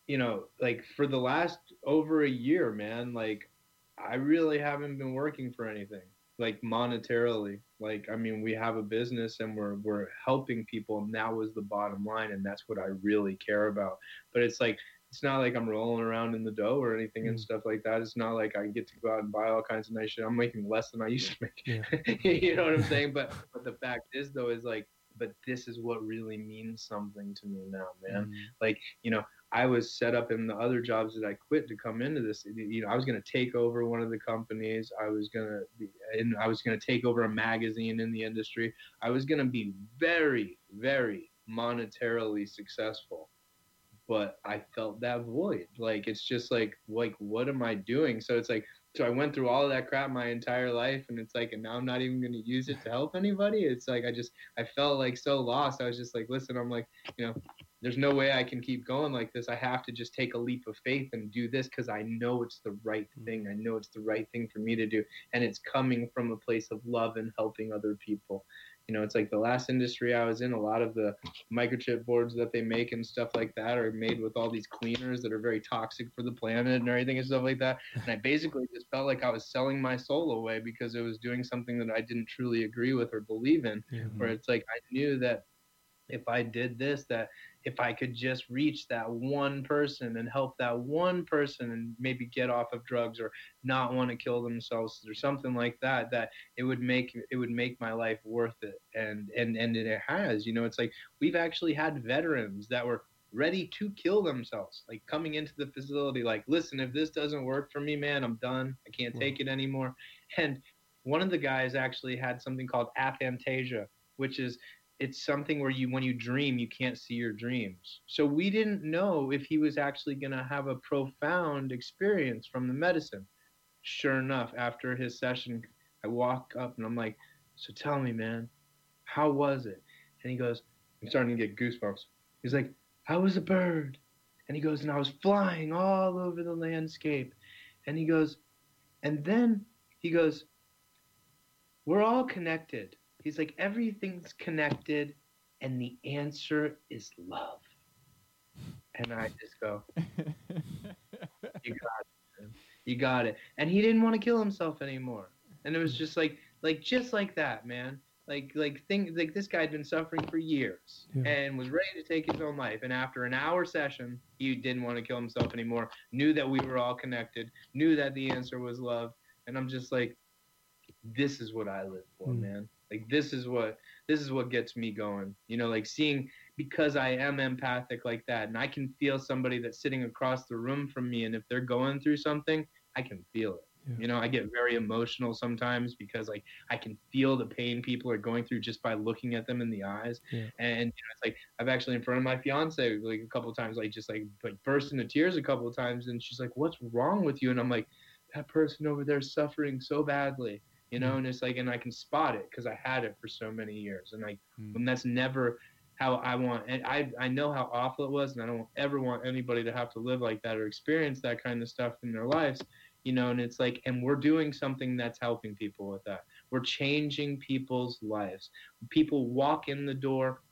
you know, like for the last over a year, man, like I really haven't been working for anything like monetarily. Like, I mean, we have a business and we're we're helping people, and that was the bottom line, and that's what I really care about. But it's like it's not like I'm rolling around in the dough or anything and Mm. stuff like that. It's not like I get to go out and buy all kinds of nice shit. I'm making less than I used to make. Yeah. you know what I'm saying? But but the fact is though is like, but this is what really means something to me now, man. Mm. Like, you know, I was set up in the other jobs that I quit to come into this. You know, I was going to take over one of the companies. I was going to be, and I was going to take over a magazine in the industry. I was going to be very, very monetarily successful. But I felt that void. Like it's just like, like what am I doing? So it's like, so I went through all that crap my entire life, and it's like, and now I'm not even going to use it to help anybody. It's like I just, I felt like so lost. I was just like, listen, I'm like, you know, there's no way I can keep going like this. I have to just take a leap of faith and do this because I know it's the right mm. thing. I know it's the right thing for me to do. And it's coming from a place of love and helping other people. You know, it's like the last industry I was in, a lot of the microchip boards that they make and stuff like that are made with all these cleaners that are very toxic for the planet and everything and stuff like that. And I basically just felt like I was selling my soul away because it was doing something that I didn't truly agree with or believe in Yeah. where mm. it's like I knew that if I did this, that if I could just reach that one person and help that one person and maybe get off of drugs or not want to kill themselves or something like that, that it would make it would make my life worth it. And and and it has. You know, it's like we've actually had veterans that were ready to kill themselves, like coming into the facility, like, listen, if this doesn't work for me, man, I'm done. I can't Wow. take it anymore. And one of the guys actually had something called aphantasia, which is it's something where you when you dream you can't see your dreams. So we didn't know if he was actually going to have a profound experience from the medicine. Sure enough after his session i walk up and i'm like so tell me man how was it? And he goes i'm starting to get goosebumps. He's like i was a bird? And he goes and i was flying all over the landscape. And he goes and then he goes we're all connected He's like, everything's connected, and the answer is love. And I just go, you got it, man. you got it. And he didn't want to kill himself anymore. And it was just like, like just like that, man. like like think like this guy had been suffering for years Yeah. and was ready to take his own life and after an hour session he didn't want to kill himself anymore knew that we were all connected knew that the answer was love and i'm just like this is what i live for Mm. man like this is what this is what gets me going you know like seeing because i am empathic like that and i can feel somebody that's sitting across the room from me and if they're going through something i can feel it Yeah. you know i get very emotional sometimes because like i can feel the pain people are going through just by looking at them in the eyes Yeah. and you know, it's like i've actually in front of my fiance like a couple of times like just like like burst into tears a couple of times and she's like what's wrong with you and i'm like that person over there is suffering so badly you know and it's like and i can spot it because i had it for so many years and like Mm. and that's never how i want and i i know how awful it was and i don't ever want anybody to have to live like that or experience that kind of stuff in their lives you know and it's like and we're doing something that's helping people with that we're changing people's lives people walk in the door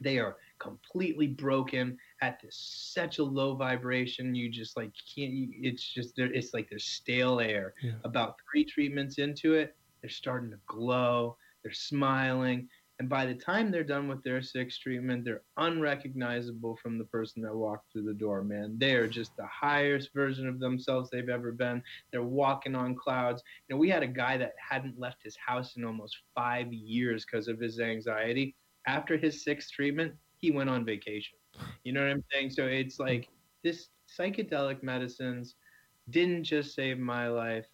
they are completely broken at this such a low vibration you just like can't it's just there it's like there's stale air Yeah. about three treatments into it they're starting to glow. They're smiling. And by the time they're done with their sixth treatment they're unrecognizable from the person that walked through the door man. They are just the highest version of themselves they've ever been. They're walking on clouds. You know we had a guy that hadn't left his house in almost five years because of his anxiety. After his sixth treatment he went on vacation. You know what i'm saying? So it's like this psychedelic medicines didn't just save my life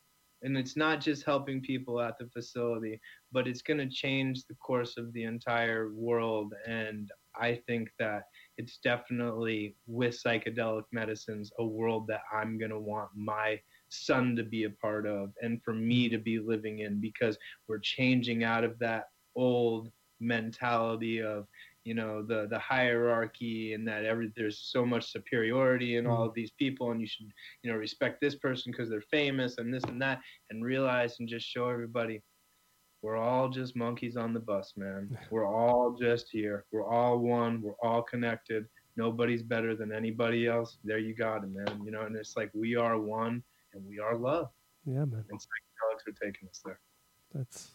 and it's not just helping people at the facility but it's going to change the course of the entire world and i think that it's definitely with psychedelic medicines a world that i'm going to want my son to be a part of and for me to be living in because we're changing out of that old mentality of you know the the hierarchy and that every there's so much superiority in all mm-hmm. of these people and you should you know respect this person because they're famous and this and that and realize and just show everybody we're all just monkeys on the bus man. We're all just here. We're all one. We're all connected. Nobody's better than anybody else. There you got it man. You know and it's like we are one and we are love. Yeah, man. and psychedelics are taking us there. That's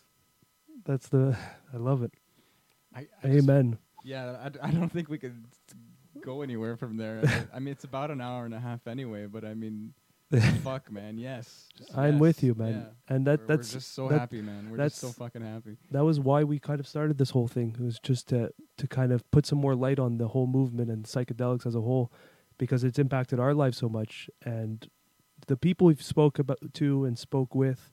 that's the I love it. I, I just- Amen. Yeah, I, I don't think we could go anywhere from there. I, I mean, it's about an hour and a half anyway, but I mean, fuck, man, yes. Just I'm yes, with you, man. yeah. And that We're- that's we're just so that- happy, man. We're just so that's- fucking happy. that was why we kind of started this whole thing. It was just to to kind of put some more light on the whole movement and psychedelics as a whole, because it's impacted our lives so much, and the people we've spoke about to and spoke with,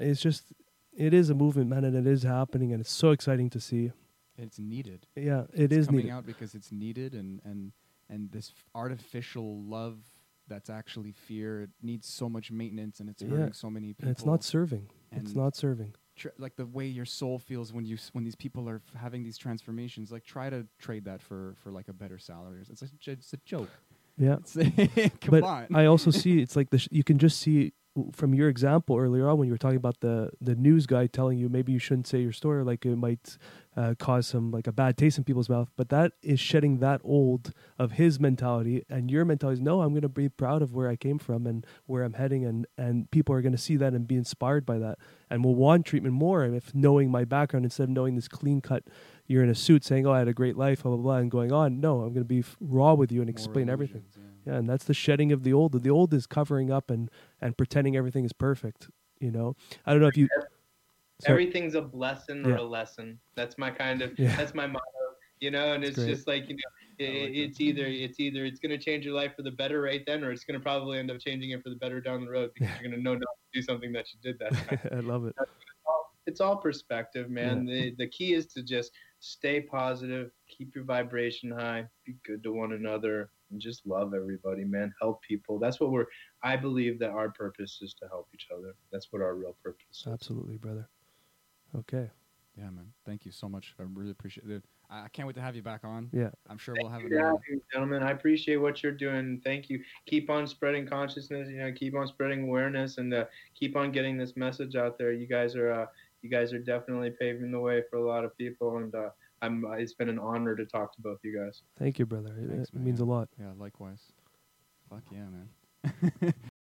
it's just it is a movement, man, and it is happening, and it's so exciting to see. It's needed. Yeah, it it's is coming needed. out because it's needed, and and and this f- artificial love that's actually fear it needs so much maintenance, and it's Yeah. hurting so many people. And it's not serving. it's not serving. tr- like the way your soul feels when you s- when these people are f- having these transformations. Like try to trade that for for like a better salary. It's a, j- it's a joke. Yeah. Come but on. I also see it's like the sh- you can just see from your example earlier on when you were talking about the the news guy telling you maybe you shouldn't say your story like it might uh, cause some like a bad taste in people's mouth but that is shedding that old of his mentality and your mentality is no I'm going to be proud of where I came from and where I'm heading and and people are going to see that and be inspired by that and will want treatment more if knowing my background instead of knowing this clean cut you're in a suit saying oh I had a great life blah blah blah and going on no I'm going to be raw with you and More explain everything yeah. Yeah, and that's the shedding of the old. The old is covering up and and pretending everything is perfect. You know, I don't know if you. Sorry. everything's a blessing or a lesson. That's my kind of Yeah. that's my motto. You know, and it's great. just like you know, it, like that. it's either it's either it's going to change your life for the better right then, or it's going to probably end up changing it for the better down the road because you're going to know not to do something that you did that time. I love it. it's all perspective, man. The the key is to just stay positive, keep your vibration high, be good to one another, and just love everybody, man. Help people. That's what we're. I believe that our purpose is to help each other. That's what our real purpose is. Absolutely, brother. Okay. Yeah, man. Thank you so much. I really appreciate it. I I can't wait to have you back on. Yeah. I'm sure we'll have Thank you, another. gentlemen. I appreciate what you're doing. Thank you. Keep on spreading consciousness. You know, keep on spreading awareness, and uh, keep on getting this message out there. You guys are, uh, you guys are definitely paving the way for a lot of people, and uh, I'm. It's been an honor to talk to both you guys. Thank you, brother. It, Thanks, it means a lot. Yeah, likewise. Fuck yeah, man.